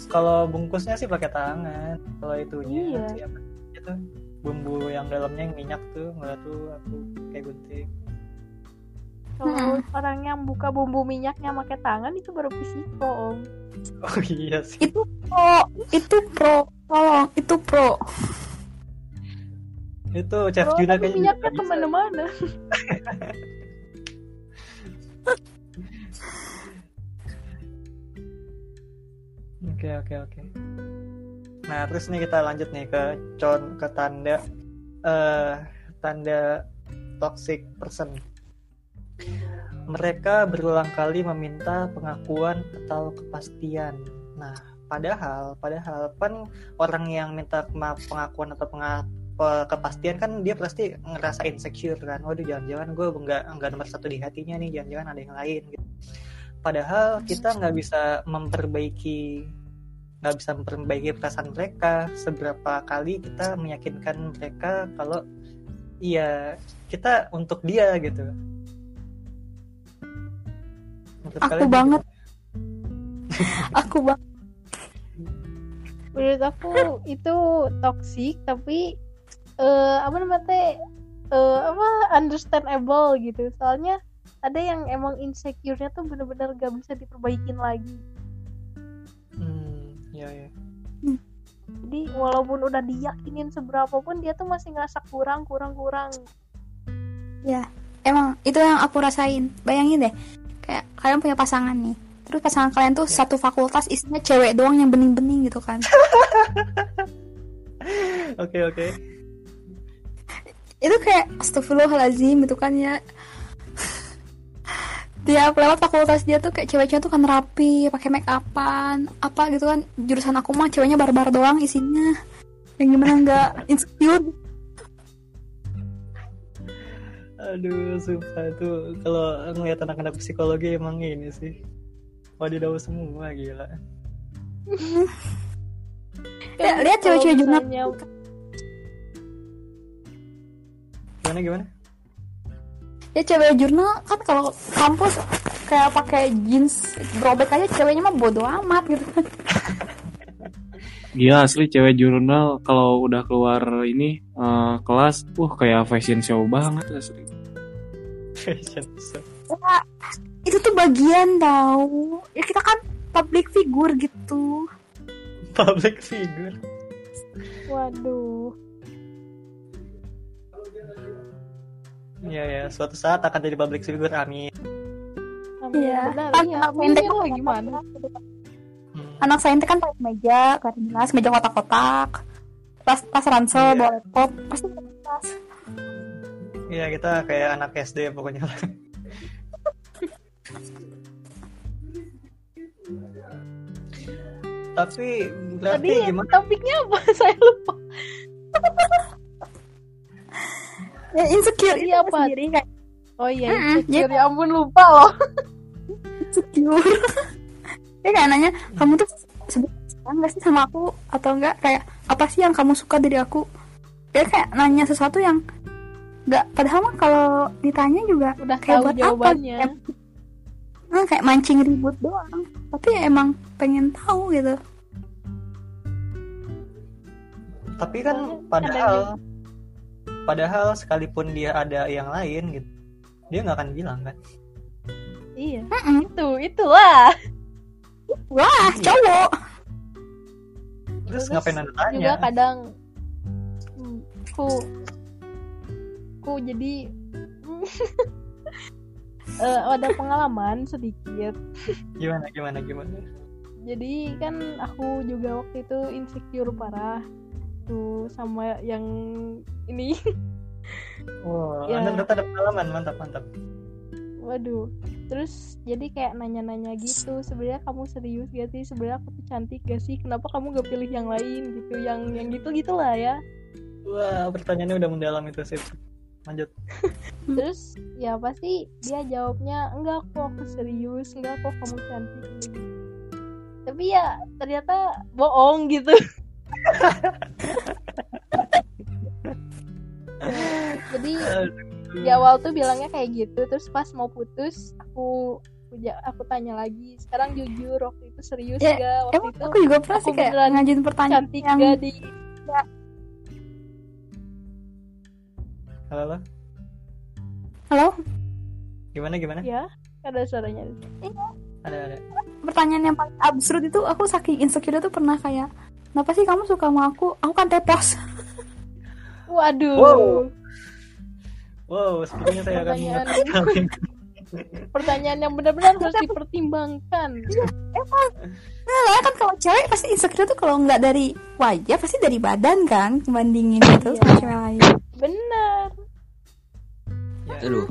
Kalau bungkusnya sih pakai tangan. Kalau itunya Iya. siapa itu bumbu yang dalamnya yang minyak tuh nggak tuh aku kayak gunting. Kalau orang yang buka bumbu minyaknya pakai tangan itu baru psiko om. Oh iya sih. Itu pro, itu pro. Tolong, itu pro. itu chef Juna kayaknya minyaknya juga ke mana-mana Oke oke oke. Nah terus nih kita lanjut nih ke con ke tanda eh tanda toxic person. Mereka berulang kali meminta pengakuan atau kepastian. Nah padahal padahal kan orang yang minta pengakuan atau penga- pe- kepastian kan dia pasti ngerasa insecure kan. Waduh jangan-jangan gue nggak nggak nomor satu di hatinya nih. Jangan-jangan ada yang lain gitu. Padahal kita nggak bisa memperbaiki nggak bisa memperbaiki perasaan mereka seberapa kali kita meyakinkan mereka kalau iya kita untuk dia gitu. Menurut Aku kalian banget. Aku bang. menurut aku itu toxic tapi eh apa namanya eh, apa understandable gitu soalnya ada yang emang insecure-nya tuh bener-bener gak bisa diperbaikin lagi Hmm, ya ya. jadi walaupun udah diyakinin seberapa pun dia tuh masih ngerasa kurang kurang kurang Emang itu yang aku rasain. Bayangin deh, kayak kalian punya pasangan nih. Terus pasangan kalian tuh satu fakultas isinya cewek doang yang bening-bening gitu kan. Oke oke. itu kayak astagfirullahalazim gitu kan ya. Tiap lewat fakultas dia tuh kayak cewek-cewek tuh kan rapi, pakai make upan, apa gitu kan. Jurusan aku mah ceweknya barbar doang isinya. Yang gimana nggak insecure Aduh, sumpah itu kalau ngeliat anak-anak psikologi emang ini sih. Wadidaw semua gila. Ya, lihat cewek-cewek jurnal. Gimana gimana? Ya cewek jurnal kan kalau kampus kayak pakai jeans brobek aja ceweknya mah bodo amat gitu kan Iya asli cewek jurnal kalau udah keluar ini eh, kelas, uh kayak fashion show banget asli. Fashion show. Ya, itu tuh bagian tahu ya kita kan public figure gitu Public figure. waduh Iya ya, suatu saat akan jadi public figure amin. amin Iya. Kan iya anak amin saintek lah gimana Hmm. anak saintek kan pakai meja kelas jelas meja kotak-kotak tas tas ransel Iya. bawa laptop pasti tas Iya kita kayak anak SD pokoknya. Tapi berarti tadi gimana? topiknya apa saya lupa ya insecure Tadi itu apa? sendiri kayak oh iya insecure. ya. Ampun lupa loh. Insecure. Ya kayak nanya kamu tuh sebenarnya nggak sih sama aku? Atau enggak kayak apa sih yang kamu suka dari aku? Ya kayak nanya sesuatu yang nggak padahal mah kalau ditanya juga udah kayak tahu buat apa? jawabannya. Kayak- Nah, kayak mancing ribut doang. Tapi ya emang pengen tahu gitu. Tapi kan padahal padahal sekalipun dia ada yang lain gitu dia nggak akan bilang kan? Iya. Mm-mm. itu itulah. Wah cowok. Terus, ngapain anda tanya juga kadang hmm, ku ku jadi eh, ada pengalaman sedikit. Gimana gimana gimana? Jadi kan aku juga waktu itu insecure parah tuh sama yang ini. Wow Ya. anda ternyata ada pengalaman mantap mantap. Waduh terus jadi kayak nanya-nanya gitu sebenarnya kamu serius gak sih? Sebenarnya aku tuh cantik gak sih? Kenapa kamu gak pilih yang lain? gitu yang yang gitu gitulah ya. Wah pertanyaannya udah mendalam itu sih lanjut. Terus ya pasti dia jawabnya enggak kok aku serius. Enggak kok kamu cantik. Tapi ya ternyata bohong gitu jadi di awal tuh bilangnya kayak gitu terus pas mau putus aku aku, tanya lagi sekarang jujur waktu itu serius Ya, gak waktu emang itu aku juga pernah sih kayak ngajuin pertanyaan cantik yang gak di halo halo. Halo? Gimana gimana? Ya ada suaranya. Ada ada. Pertanyaan yang paling absurd itu aku saking insecure tuh pernah kayak kenapa sih kamu suka sama aku aku kan tepos waduh Wow. wow sepertinya saya akan ini. pertanyaan yang benar-benar harus dipertimbangkan Nah, kan kalau cewek pasti insecure tuh kalau nggak dari wajah pasti dari badan kan bandingin gitu Iya. sama cewek lain. benar Aduh,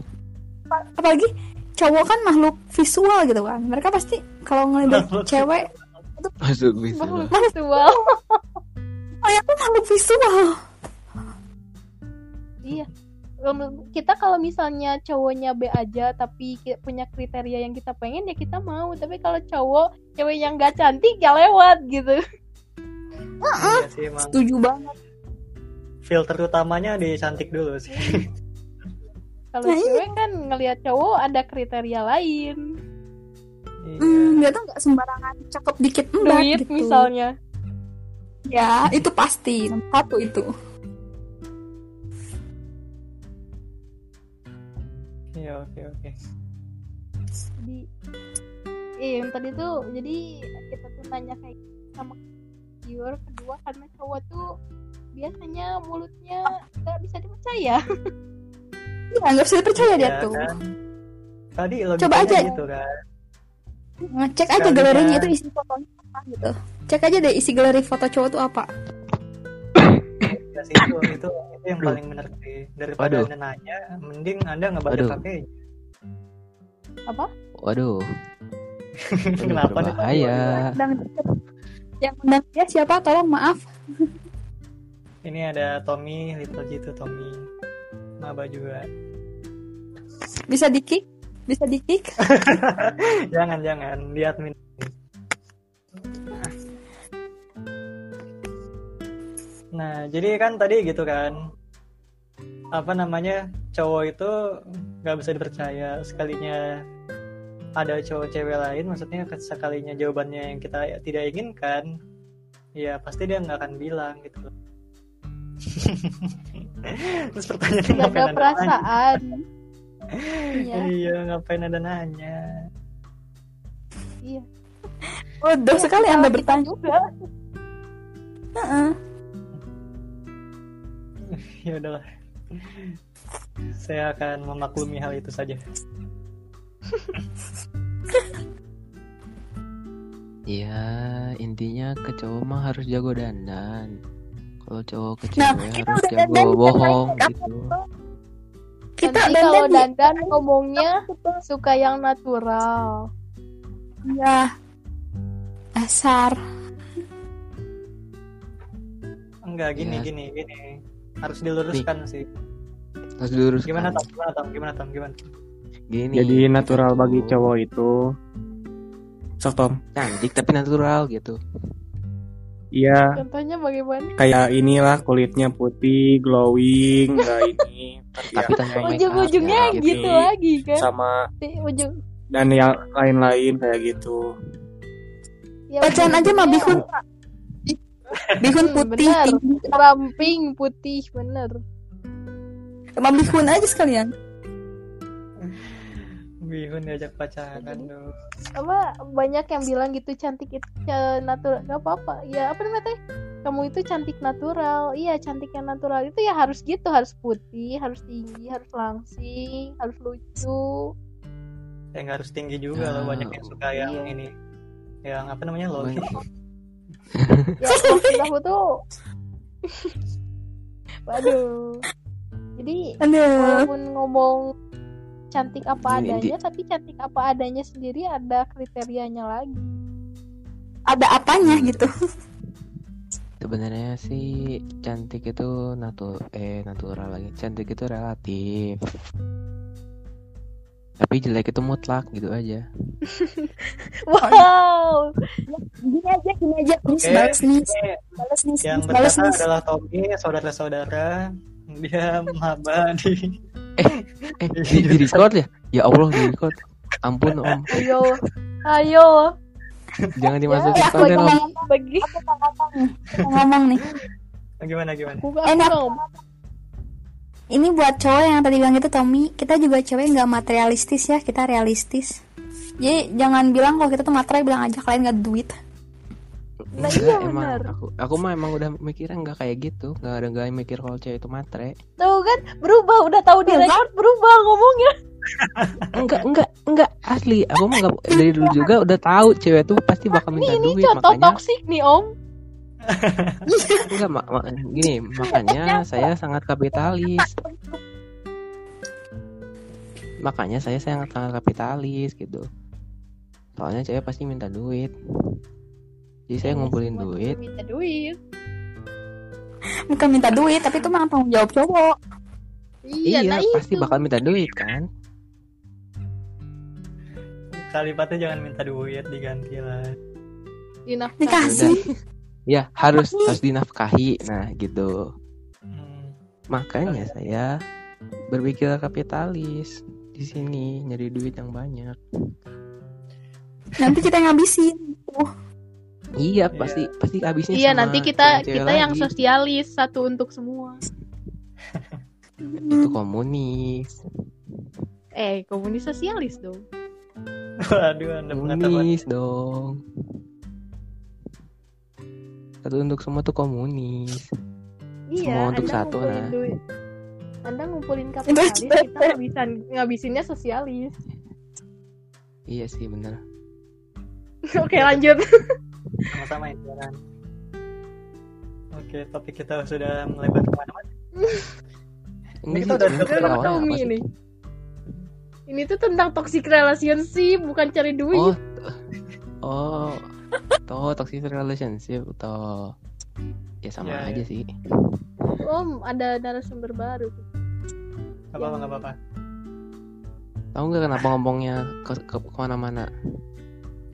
Apalagi cowok kan makhluk visual gitu kan. Mereka pasti kalau ngeliat Makhluk cewek, masuk bisa. makhluk visual oh ya kan makhluk visual. iya Kalau- kita kalau misalnya cowoknya B aja tapi punya kriteria yang kita pengen ya kita mau tapi kalau cowok cewek yang gak cantik ya lewat gitu Iya sih emang Setuju banget. filter utamanya di cantik dulu sih kalau Nah, iya. cewek kan ngelihat cowok ada kriteria lain Iya. Hmm, dia tuh nggak sembarangan cakep dikit enggak duit gitu. misalnya Ya, itu pasti. Satu itu. Iya oke oke. jadi eh yang tadi tuh jadi kita tuh nanya kayak sama viewer kedua karena cowok tuh biasanya mulutnya nggak bisa dipercaya Iya, nggak bisa dipercaya dia Iya tuh. kan? Tadi Coba aja. gitu kan. Ngecek aja galerinya kan. itu isi fotonya apa gitu. Cek aja deh isi galeri foto cowok tuh apa. Ya sih itu itu itu yang Aduh. paling benar sih. Daripada anda nanya, mending anda ngebaca. HP. apa Waduh, Kenapa. Dan yang undang dia siapa? Tolong maaf. Ini ada Tommy, Little G itu Tommy. Maba juga. Bisa di-kick? Bisa di-kick? jangan jangan lihat min. Nah, jadi kan tadi gitu kan. Apa namanya? Cowok itu nggak bisa dipercaya sekalinya ada cowok cewek lain maksudnya sekalinya jawabannya yang kita tidak inginkan ya pasti dia nggak akan bilang gitu terus ada Anda perasaan? Iya iya ngapain ada nanya iya Bodoh Iya, sekali Anda bertanya. juga Heeh. ya udahlah saya akan memaklumi hal itu saja Ya, intinya ke cowok mah harus jago dandan. Kalau cowok ke Nah, cewek kita harus udah jago dandan, bohong gitu. Kita nanti dandan kalau di- dandan ngomongnya suka yang natural Ya. Dasar. enggak gini Ya. gini gini harus diluruskan sih Harus lurus. gimana tam gimana tam gimana tam gimana Gini. Jadi natural gitu. bagi cowok itu. Sok Tom. Cantik tapi natural gitu. Iya, contohnya bagaimana? Kayak inilah kulitnya putih, glowing, nggak ini. Tapi ya, ujung-ujungnya ya, gitu Ini lagi kan? Sama Di ujung. dan yang lain-lain kayak gitu. ya Bacaan aja mah bihun. Bihun. Hmm, putih benar. tinggi ramping putih bener sama bihun aja sekalian Bihun diajak pacaran dong. apa banyak yang bilang gitu cantik itu ya, natural nggak apa-apa. Ya apa namanya teh? Kamu itu cantik natural. Iya cantik yang natural itu ya harus gitu harus putih harus tinggi harus langsing harus lucu. Ya nggak harus tinggi juga loh banyak yang suka yang iya. ini. Yang apa namanya loli. ya maksud aku tuh. Waduh. Jadi aduh. walaupun ngomong cantik apa Ini adanya tapi cantik apa adanya sendiri ada kriterianya lagi ada apanya gitu Sebenarnya sih cantik itu natu eh natural lagi. Cantik itu relatif. Tapi jelek itu mutlak gitu aja. wow gini aja gini aja please Oke, balas nih balas nih yang balas nih adalah Tommy, saudara-saudara. Dia maba di Eh, di, di record ya? Ya Allah, di record. Ampun, Om. ayo ayo Jangan dimasukin ya, aku konten, Om. ngomong bagi ngomong nih gimana gimana? aku Enak. ini buat cowok yang tadi bilang gitu Tommy kita juga cewek nggak materialistis ya kita realistis jadi jangan bilang kalau kita tuh materai bilang aja kalian nggak duit Nah, Enggak, iya, emang benar. aku aku mah emang udah mikirnya nggak kayak gitu. Nggak ada nggak mikir kalau cewek itu matre. Tuh kan berubah udah tahu di record berubah ngomongnya. Enggak, enggak, enggak asli. Aku mah nggak dari dulu juga udah tahu cewek tuh pasti bakal minta Ini ini duit contoh makanya toksik nih Om. enggak mak mak- gini makanya saya sangat kapitalis. Makanya saya sangat sangat kapitalis gitu. Soalnya cewek pasti minta duit. Jadi saya ngumpulin Semua duit. Minta duit. bukan minta duit tapi itu mah tanggung jawab cowok Iya, Iya, nah pasti itu. bakal minta duit kan. Kalimatnya jangan minta duit diganti lah. Dinafkahi. dikasih Ya harus harus dinafkahi. Nah gitu. Hmm. Makanya saya berpikir kapitalis di sini nyari duit yang banyak. nanti kita ngabisin Iya pasti pasti habisnya Iya, sama nanti kita kita yang lagi. sosialis satu untuk semua. itu komunis Eh, komunis sosialis dong. Waduh, anda mengatakan komunis dong satu untuk semua tuh komunis Iya, Semua untuk Anda satu, ngumpulin nah. duit. Anda ngumpulin kapitalis, kita ngabisin ngabisinnya sosialis. iya sih bener Oke, lanjut. sama-sama ya jalan. Oke, topik kita sudah melebar ke mana-mana. ini kita udah Tommy sih? ini. Ini tuh tentang toxic relationship, bukan cari duit. oh oh toh toxic relationship toh ya sama Ya, ya. aja sih Om, ada narasumber baru. apa-apa, apa-apa. tahu nggak kenapa ngomongnya ke, ke ke mana-mana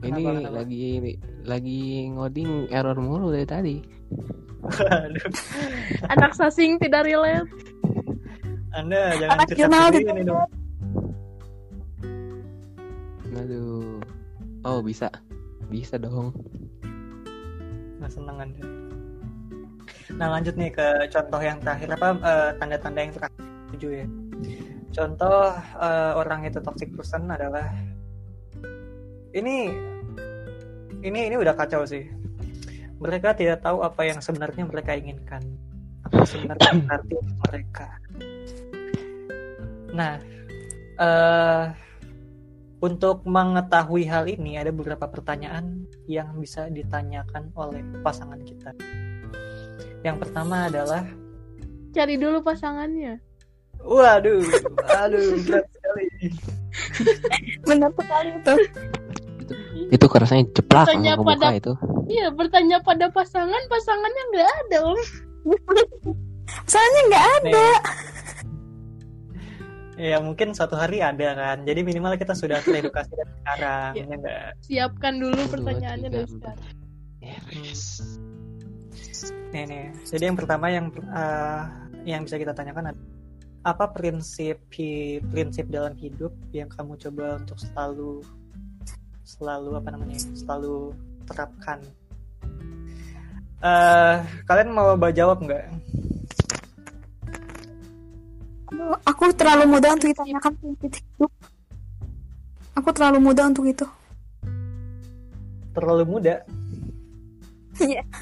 ini Kenapa, kenapa? lagi lagi ngoding error mulu dari tadi Anak sasing tidak relate. Anda jangan Anak cerita sendiri ini dong. aduh oh bisa bisa dong Nah, seneng Anda. Nah, lanjut nih ke contoh yang terakhir apa eh, tanda-tanda yang terakhir tujuh ya. Contoh eh, orang itu toxic person adalah ini ini ini udah kacau sih. Mereka tidak tahu apa yang sebenarnya mereka inginkan. Apa sebenarnya arti mereka. Nah, eh untuk mengetahui hal ini ada beberapa pertanyaan yang bisa ditanyakan oleh pasangan kita. Yang pertama adalah, Cari dulu pasangannya. waduh, aduh, berat sekali. benar sekali itu itu kerasnya ceplak Tanya langsung kebuka pada- itu Iya, bertanya pada pasangan, pasangannya nggak ada, Om. soalnya nggak ada Ya mungkin suatu hari ada kan. Jadi minimal kita sudah teredukasi dari sekarang, Iya. ya enggak? Siapkan dulu pertanyaannya dari sekarang. Yes. Nih, nih. Jadi yang pertama yang eh, yang bisa kita tanyakan adalah apa prinsip prinsip dalam hidup yang kamu coba untuk selalu selalu apa namanya selalu terapkan Eh, kalian mau jawab nggak? Aku terlalu muda untuk ditanyakan prinsip hidup. Aku terlalu muda untuk itu. Terlalu muda. Iya.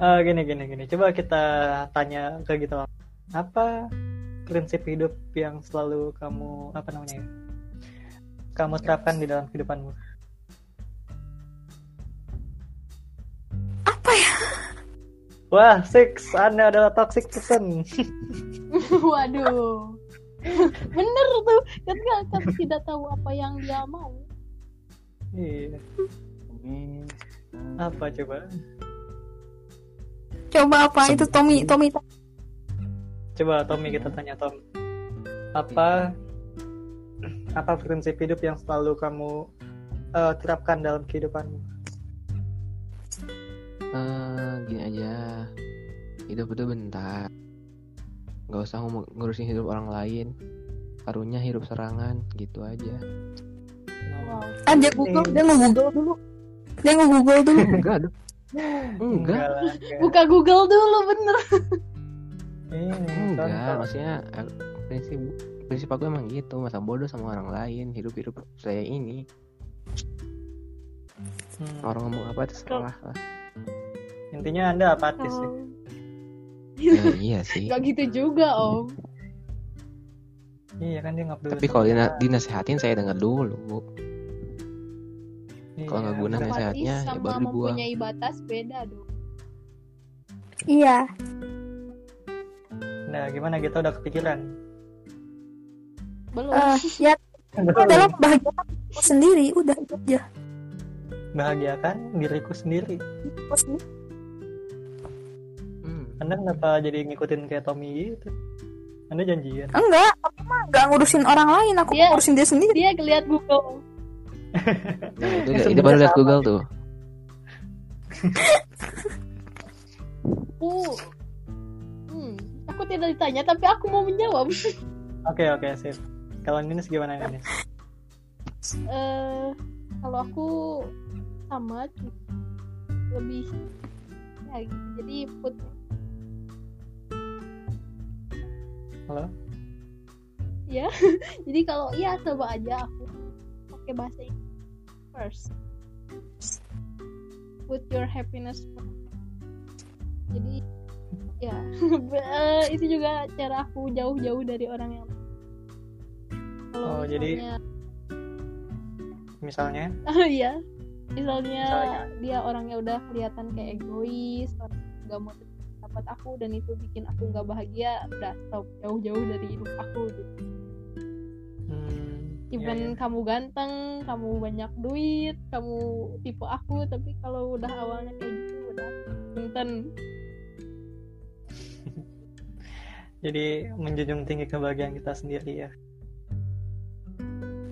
Eh, gini gini gini. Coba kita tanya ke gitu. Apa prinsip hidup yang selalu kamu apa namanya? Kamu terapkan di dalam kehidupanmu? Apa ya? Wah, six, Anda adalah toxic person. Waduh. Bener tuh. Ketika kan tidak tahu apa yang dia mau. Iya. Hmm. Apa coba? Coba apa itu Tommy Tommy Coba Tommy kita tanya Tom. Apa apa prinsip hidup yang selalu kamu eh, terapkan dalam kehidupanmu? Eh, gini aja hidup itu bentar nggak usah ngurusin hidup orang lain karunya hidup serangan gitu aja Wow. Ah, dia Google, dia nge-Google dulu. Dia nge-Google dulu. enggak dong enggak lah, enggak. Buka Google dulu bener. Ini, enggak maksudnya eh, prinsip prinsip aku emang gitu masa bodoh sama orang lain hidup hidup saya ini Hmm. orang ngomong apa terserah lah Intinya Anda apatis ya? Oh. ya, iya sih Gak gitu juga om. Iya kan dia nggak tapi kalau dina- dinasehatin saya dengar dulu Iya, kalau nggak guna bener. nih sehatnya, Apatis ya sama baru dibuang. mempunyai batas beda dong. Iya. Nah, gimana kita udah kepikiran? Belum. Eh, ya itu adalah kebahagiaan aku sendiri. Udah itu aja. Bahagiakan diriku sendiri. Hmm. Anda kenapa jadi ngikutin kayak Tommy gitu? Anda janjian. Enggak, aku mah enggak ngurusin orang lain. Aku Dia- ngurusin dia sendiri. Dia ngeliat Google. Nah, itu, Ya, itu baru lihat Google tuh Aku, hmm, aku tidak ditanya tapi aku mau menjawab. Oke oke sip. Kalau Ninis gimana Ninis? eh kalau aku sama lebih ya gitu. Jadi put Halo? ya. Jadi kalau iya coba aja aku pakai bahasa Inggris first. Put your happiness first. Jadi ya eh, itu juga cara aku jauh-jauh dari orang yang kalau Oh, jadi- misalnya? Oh iya. Misalnya, Misalnya. dia orangnya udah kelihatan kayak egois, nggak mau dapat aku dan itu bikin aku nggak bahagia, udah stop jauh-jauh dari hidup aku gitu. Hmm, Even iya, iya. kamu ganteng, kamu banyak duit, kamu tipe aku, tapi kalau udah awalnya kayak gitu udah punten. Jadi menjunjung tinggi kebahagiaan kita sendiri ya.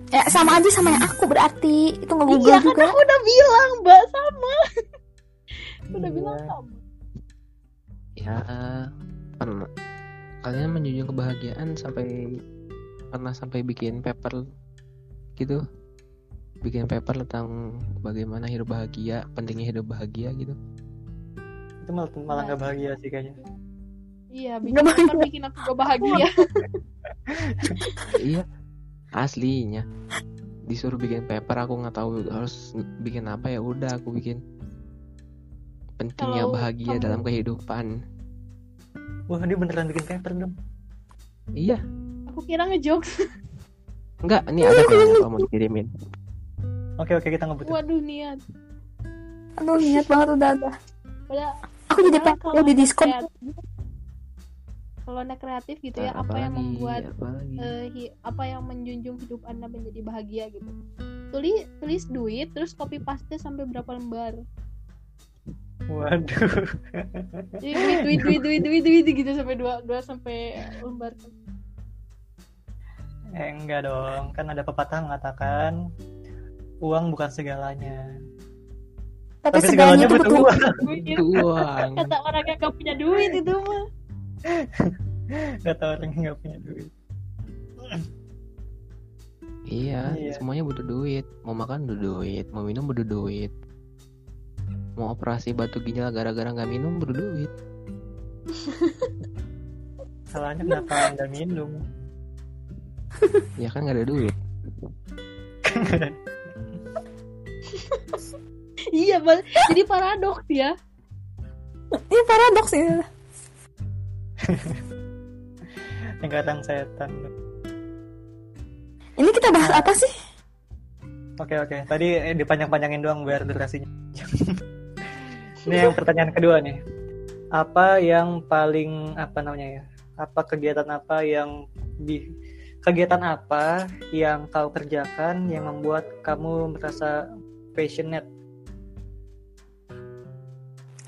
Ya sama aja sama yang aku berarti. Itu nge-Google Iya kan juga. aku udah bilang, Mbak sama. udah Iya. bilang sama. ya pernah kalian menjunjung kebahagiaan sampai pernah sampai bikin paper gitu bikin paper tentang bagaimana hidup bahagia pentingnya hidup bahagia gitu Itu malah malah nggak bahagia sih kayaknya. Iya, Nggak bikin paper bikin aku gak bahagia. iya aslinya disuruh bikin paper aku nggak tahu harus bikin apa ya udah aku bikin pentingnya bahagia kamu- dalam kehidupan Wah dia beneran bikin paper dong. iya aku kira ngejokes. enggak ini ada kayaknya kalau mau dikirimin Oke oke kita ngebut. Waduh niat. Aduh niat banget udah ada. Padahal Aku jadi pengen di Discord. kreatif- kalau anda kreatif gitu ya, apa yang Apalagi, membuat apalagi. eh, hi- apa yang menjunjung hidup anda menjadi bahagia gitu. Tulis tulis duit, terus copy paste sampai berapa lembar. Waduh. Jadi duit duit duit duit duit duit gitu sampai dua dua sampai lembar. Eh, enggak dong, kan ada pepatah mengatakan uang bukan segalanya. Tapi, Tapi segalanya segalanya itu butuh uang. Duit. Uang. Kata orang yang gak punya duit itu mah. Kata orang yang nggak punya duit. Iya, Iya. semuanya butuh duit. Mau makan butuh duit, mau minum butuh duit. mau operasi batu ginjal gara-gara nggak minum berduit Salahnya kenapa anda minum? ya kan nggak ada duit iya Bal. jadi paradoks ya Ini paradoks ini. Tingkatan setan. Ini kita bahas apa sih? Oke oke. Tadi eh, dipanjang-panjangin doang biar durasinya. Ini yang pertanyaan kedua nih. Apa yang paling apa namanya ya? Apa kegiatan apa yang di kegiatan apa yang kau kerjakan yang membuat kamu merasa passionate?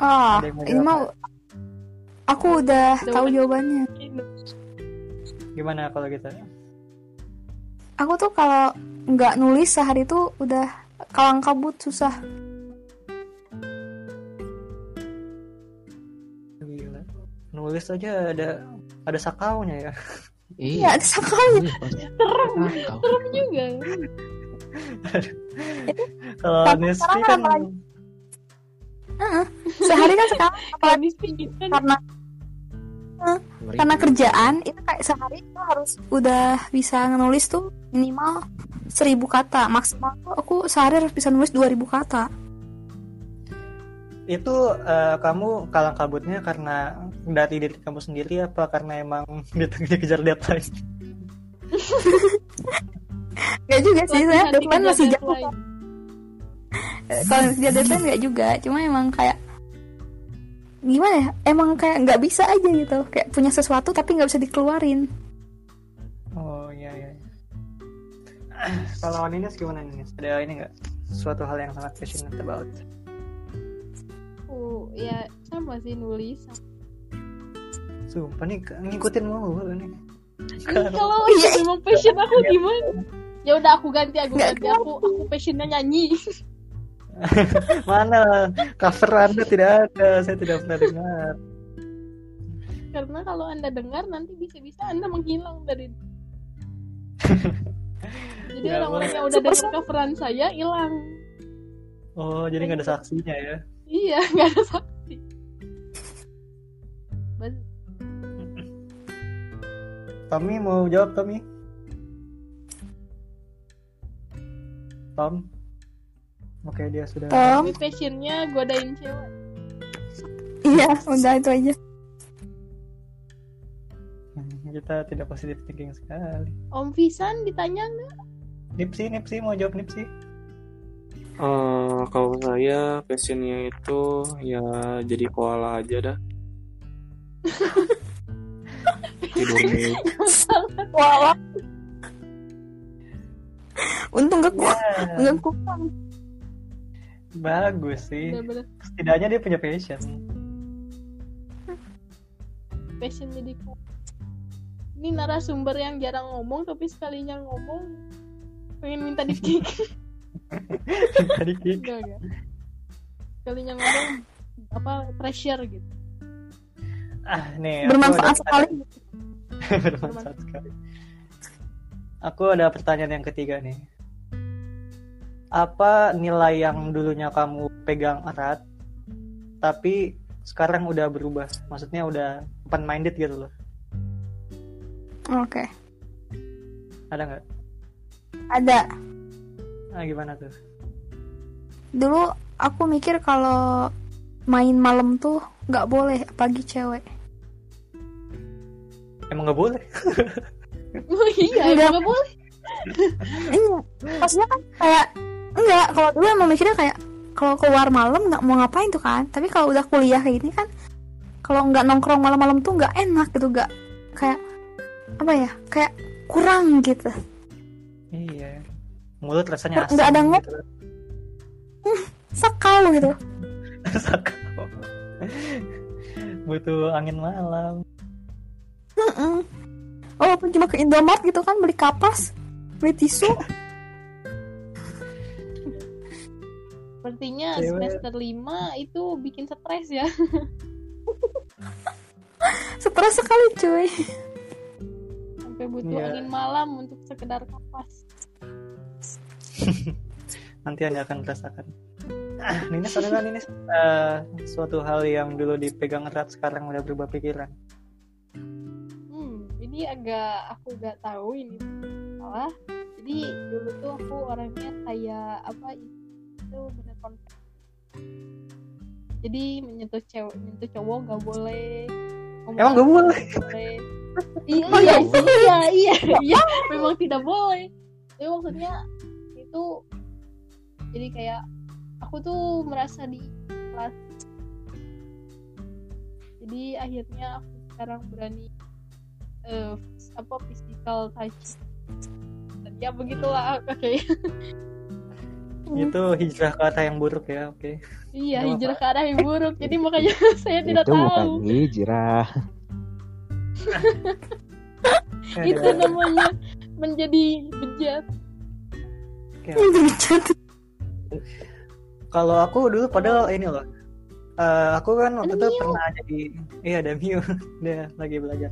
Ah, mau ini mau aku udah tahu jawabannya. Gimana kalau gitu? Aku tuh kalau nggak nulis sehari tuh udah kalang kabut susah. Gila. Nulis aja ada ada sakaunya ya. Iya, ada sakaunya. serem serem juga. Kalau sekarang kan? Sehari kan sekarang kalau di kan karena kerjaan itu kayak sehari itu harus udah bisa nulis tuh minimal seribu kata. Maksimal tuh aku sehari harus bisa nulis 2000 kata. Itu eh, kamu kalang kabutnya karena dari diri kamu sendiri apa karena emang di- dikejar deadline? Gak juga sih saya deadline dikejar masih jauh. Eh, kalau dia deadline nggak juga. Cuma emang kayak gimana ya emang kayak nggak bisa aja gitu kayak punya sesuatu tapi nggak bisa dikeluarin Oh iya iya. Kalau Ninis gimana Ninis? Ada ini nggak suatu hal yang sangat passionate about? aku ya sama sih nulis Sumpah nih ngikutin mulu nih. Ih, kalau itu memang passion aku gimana ya udah aku ganti aku ganti aku aku passionnya nyanyi Mana cover anda tidak ada, saya tidak pernah dengar. karena kalau anda dengar nanti bisa-bisa anda menghilang dari jadi orang-orang yang udah dengar coveran saya hilang Oh jadi nggak ada saksinya ya? iya nggak ada saksi Tommy mau jawab Tommy? Tom? Oke dia sudah. Tom tapi passionnya godain cewek iya udah itu aja Hmm, Kita tidak positif thinking sekali. Om Visan ditanya nggak Nipsi, Nipsi mau jawab Nipsi? Eh, kalau saya passionnya itu ya jadi koala aja dah. Tidur mulu. wah untung gak kuat Ya, nggak kuat bagus sih. bener-bener Setidaknya dia punya passion. passion jadi ini narasumber yang jarang ngomong tapi sekalinya ngomong pengen minta di kick Tadi kick. enggak enggak sekalinya ngomong apa pressure gitu Ah, nih. bermanfaat ada- sekali bermanfaat sekali. Aku ada pertanyaan yang ketiga nih. Apa nilai yang dulunya kamu pegang erat, tapi sekarang udah berubah? Maksudnya udah open minded gitu loh. oke Ada nggak? ada Ah, gimana tuh? dulu aku mikir kalau main malam tuh nggak boleh apalagi cewek Emang nggak boleh? oh iya Enggak. nggak boleh Iya, maksudnya kan kayak enggak kalau dulu emang mikirnya kayak kalau keluar malam nggak mau ngapain tuh kan tapi kalau udah kuliah kayak gini kan kalau nggak nongkrong malam-malam tuh nggak enak gitu nggak kayak apa ya kayak kurang gitu Iya. Mulut rasanya asam. Nggak ada ngop. gitu. sakal gitu Sakau. Butuh angin malam. Mm-mm. oh cuma ke Indomaret gitu kan beli kapas beli tisu sepertinya Cewek. semester 5 itu bikin stres ya stres sekali cuy sampai butuh Iya. angin malam untuk sekedar kapas Nanti anda akan merasakan. Nines ada nggak Nines eh, suatu hal yang dulu dipegang erat sekarang udah berubah pikiran? Hmm, ini agak aku gak tahu ini salah. Jadi dulu tuh aku orangnya kayak apa itu bener konflik. Jadi menyentuh cewek, menyentuh cowok gak boleh. Emang nggak apa boleh? nggak boleh. iya, iya, sih, iya, iya, iya, memang tidak boleh. Tapi maksudnya itu jadi kayak aku tuh merasa di kelas. Jadi akhirnya aku sekarang berani eh apa physical touch dan ya begitulah oke Itu hijrah ke arah yang buruk ya, oke. iya Nggak hijrah ke arah yang buruk. Jadi makanya saya tidak itu bukan tahu. hijrah. Ya, itu namanya menjadi bejat. Oke, oke. Kalau aku dulu padahal ini loh. eh, aku kan waktu itu pernah jadi iya ada Mio. Dia lagi belajar.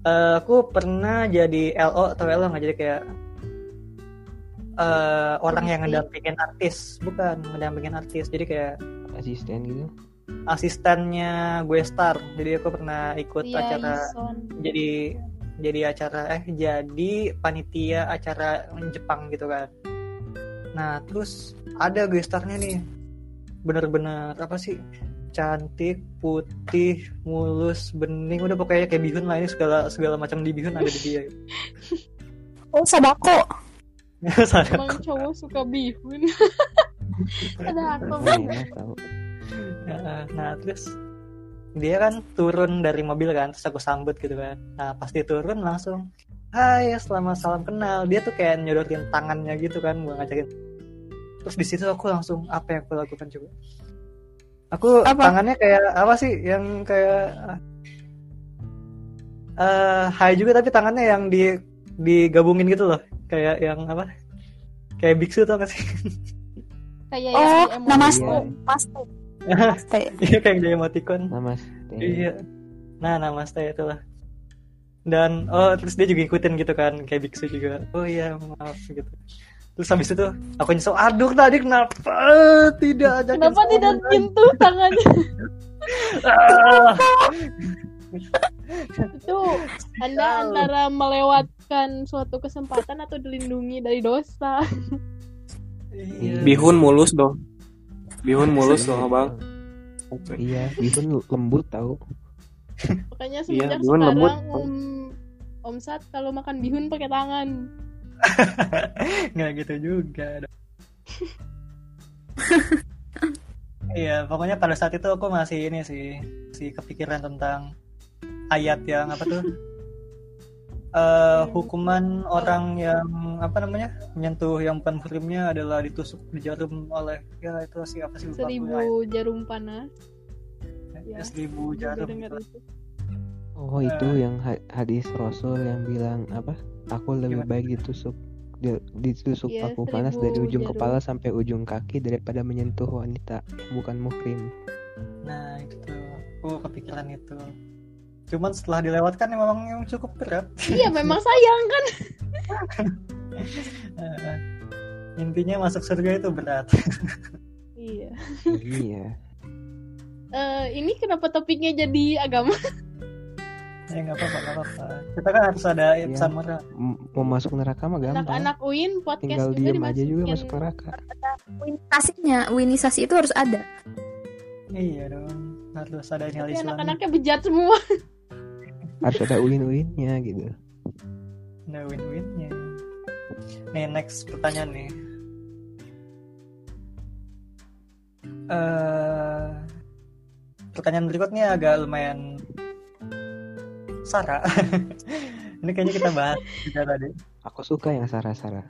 Eh, aku pernah jadi LO atau LO nggak? Jadi kayak eh, orang yang ngedampingin artis, bukan ngedampingin artis. Jadi kayak asisten gitu asistennya gue star. Jadi aku pernah ikut Iya, acara Ison. jadi jadi acara eh jadi panitia acara Jepang gitu kan. Nah terus ada gestarnya nih bener-bener apa sih cantik putih mulus bening udah pokoknya kayak bihun lah ini segala segala macam di bihun ada di dia. Oh, Sadako. Sadako. emang cowok suka bihun. Ada aku. Nggak enak tau Nah, nah terus dia kan turun dari mobil kan terus aku sambut gitu kan. Nah pasti turun langsung Hai selamat salam kenal. Dia tuh kayak nyodorin tangannya gitu kan gue ngajakin. Terus di situ aku langsung apa yang aku lakukan coba? Aku Apa? tangannya kayak apa sih yang kayak eh hai juga tapi tangannya yang di digabungin gitu loh kayak yang apa kayak biksu tau gak sih kayak Oh, yang di emoji. namaste. Iya. Namaste. Namaste. iya kayak jadi emoticon namaste Iya. Nah, namaste itulah. Dan oh terus dia juga ikutin gitu kan kayak biksu juga. Oh iya, maaf gitu. Terus habis itu aku nyesel, aduh tadi kenapa tidak aja kenapa tidak nyentuh tangannya Ah. itu anda antara melewatkan suatu kesempatan atau dilindungi dari dosa Iya. Bihun mulus dong. Bihun mulus dong, Bang. iya bihun lembut tau makanya Iya, semenjak bihun lembut. sekarang om om Sat kalau makan bihun pakai tangan Nggak gitu juga. dong. Iya, pokoknya pada saat itu aku masih ini sih, si kepikiran tentang ayat yang apa tuh? Eh hukuman orang yang apa namanya menyentuh yang bukan muhrimnya adalah ditusuk di jarum oleh ya itu sih apa sih lupa seribu ayat. jarum panas Ya, seribu Udah jarum gitu. itu. oh itu yang ha- hadis rasul yang bilang apa aku lebih Gimana? baik ditusuk di- ditusuk Iya, paku panas dari seribu ujung jarum. kepala sampai ujung kaki daripada menyentuh wanita yang bukan muhrim nah itu tuh aku kepikiran itu cuman setelah dilewatkan memang yang cukup berat. Iya memang sayang kan? Eh, intinya masuk surga itu berat. Iya. Iya. Eh, ini kenapa topiknya jadi agama? Ya nggak apa-apa nggak apa-apa. Kita kan harus ada Iya. pesan moral mau masuk neraka mah gampang. Anak-anak UIN podcast tinggal juga diem aja juga masuk neraka. Winisasinya, winisasi itu harus ada. iya dong harus ada nilai Islam anak-anaknya bejat semua harus ada uin uinnya gitu. Ada win-winnya. Nih next pertanyaan nih. Eh pertanyaan berikutnya agak lumayan Sarah. Ini kayaknya kita bahas juga tadi. Aku suka yang Sarah Sarah.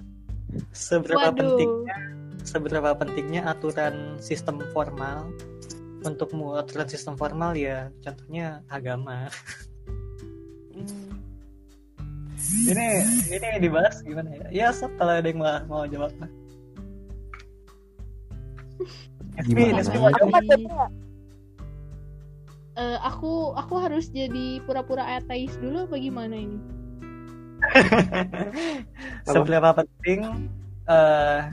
Seberapa Waduh. pentingnya seberapa pentingnya aturan sistem formal? Untukmu aturan sistem formal ya contohnya agama ini ini dibahas gimana ya? Ya sob kalau ada yang mau, mau jawab. Nesmi, Gimana? Nesmi mau jawab? Eh, aku aku harus jadi pura-pura ateis dulu apa gimana ini? Seberapa penting eh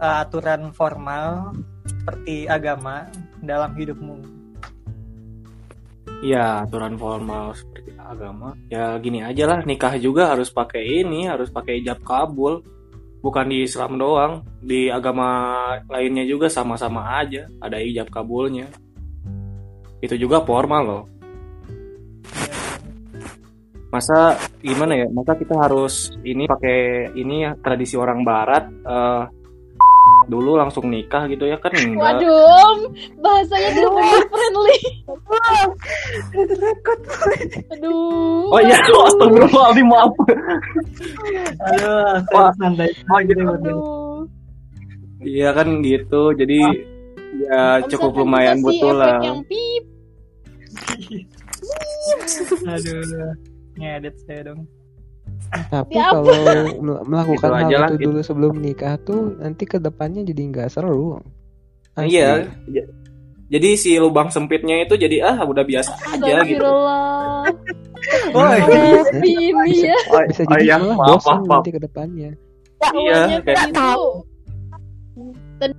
uh, aturan formal seperti agama dalam hidupmu? Ya aturan formal seperti agama. Ya gini aja lah nikah juga harus pakai ini, harus pakai ijab kabul. Bukan di Islam doang, di agama lainnya juga sama-sama aja ada ijab kabulnya. Itu juga formal loh. Masa gimana ya? Masa kita harus ini pakai ini ya tradisi orang Barat eh, dulu langsung nikah gitu ya kan enggak. Waduh, bahasanya tidak family friendly. Aduh. Oh iya, astagfirullahaladzim maaf. Aduh, Wah. santai. Oh, gitu. Aduh. Iya kan gitu, jadi ya Om cukup lumayan efek lah. Yang pip. Aduh, ngedit saya dong. Tapi Ya kalau mel- melakukan Gitu hal aja lah, itu gitu. dulu sebelum nikah tuh nanti ke depannya jadi nggak seru. Asli. Iya. Jadi si lubang sempitnya itu jadi ah udah biasa aja gitu. Ini ya. Oh, Bisa oh jadi iya, malah maaf, bosan maaf, maaf. nanti ke depannya. Iya, kayak kan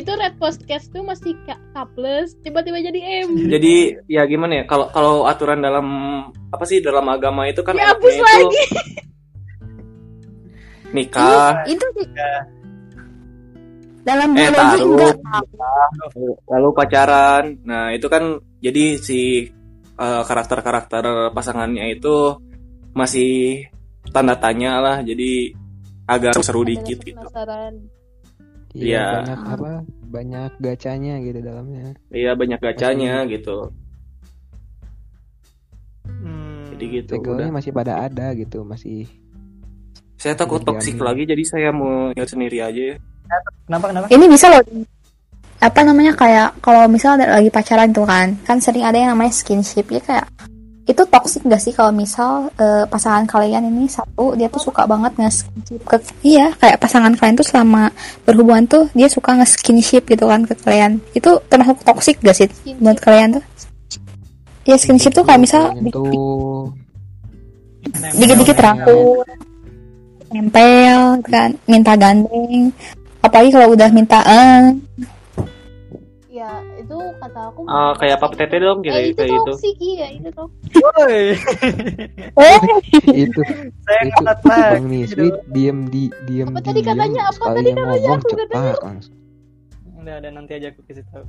itu. Red podcast tuh masih K, K plus, tiba-tiba jadi M. Jadi ya gimana ya kalau kalau aturan dalam apa sih dalam agama itu kan itu lagi. nikah, itu juga dalam eh biologi taruh, enggak nikah, lalu pacaran. Nah itu kan jadi si eh, karakter-karakter pasangannya itu masih tanda tanya lah. Jadi agak seru dikit gitu. Penasaran. Iya, Iya. banyak apa? Banyak gacanya gitu dalamnya. Iya banyak gacanya gitu. Hmm. Jadi gitu. Segelnya Udah. masih pada ada gitu, masih Saya takut toksik lagi jadi saya mau lihat sendiri aja ya. Kenapa kenapa? ini bisa loh apa namanya kayak kalau misal ada lagi pacaran tuh kan kan sering ada yang namanya skinship ya kayak itu toxic gak sih kalau misal eh, pasangan kalian ini satu dia tuh suka banget nge-skinship ke iya kayak pasangan kalian tuh selama berhubungan tuh dia suka nge-skinship gitu kan ke kalian. Itu termasuk toxic gak sih buat kalian tuh? Ya skinship tuh kayak misal itu dikit-dikit rangkul nempel kan minta gandeng. Apalagi kalau udah minta eh Ya, itu kata aku. Ah, kayak apa tete dong kira Eh, itu kayak gitu. toxic iya, itu toxic. Woi, eh itu saya itu. Bang Niswi diem di diem Apa tadi katanya? Apa tadi yang katanya? ngomong Aku nggak Udah, udah nanti aja aku kasih tahu.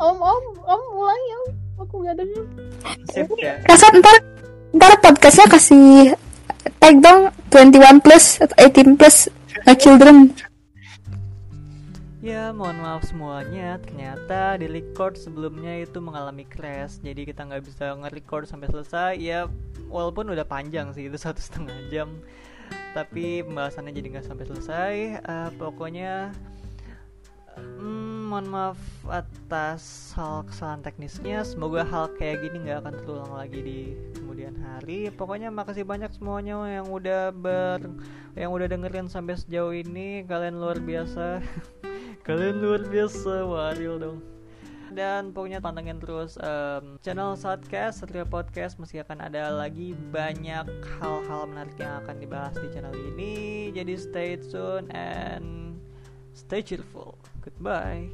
Om, om, om ulangi om. Aku gak denger. Sip ya. Kasat ntar ntar podcastnya kasih tag dong 21 plus atau 18 plus uh, children Ya, mohon maaf semuanya. Ternyata di record sebelumnya itu mengalami crash, jadi kita nggak bisa nge-record sampai selesai. Ya, walaupun udah panjang sih itu satu setengah jam, tapi pembahasannya jadi nggak sampai selesai. Eh, pokoknya, hmm, mohon maaf atas hal kesalahan teknisnya. Semoga hal kayak gini nggak akan terulang lagi di kemudian hari. Pokoknya makasih banyak semuanya yang udah ber yang udah dengerin sampai sejauh ini. Kalian luar biasa. Kalian luar biasa, waril dong. Dan pokoknya pantengin terus em, channel Satcast, Satria Podcast masih akan ada lagi banyak hal-hal menarik yang akan dibahas di channel ini. Jadi stay tune and stay cheerful. Goodbye.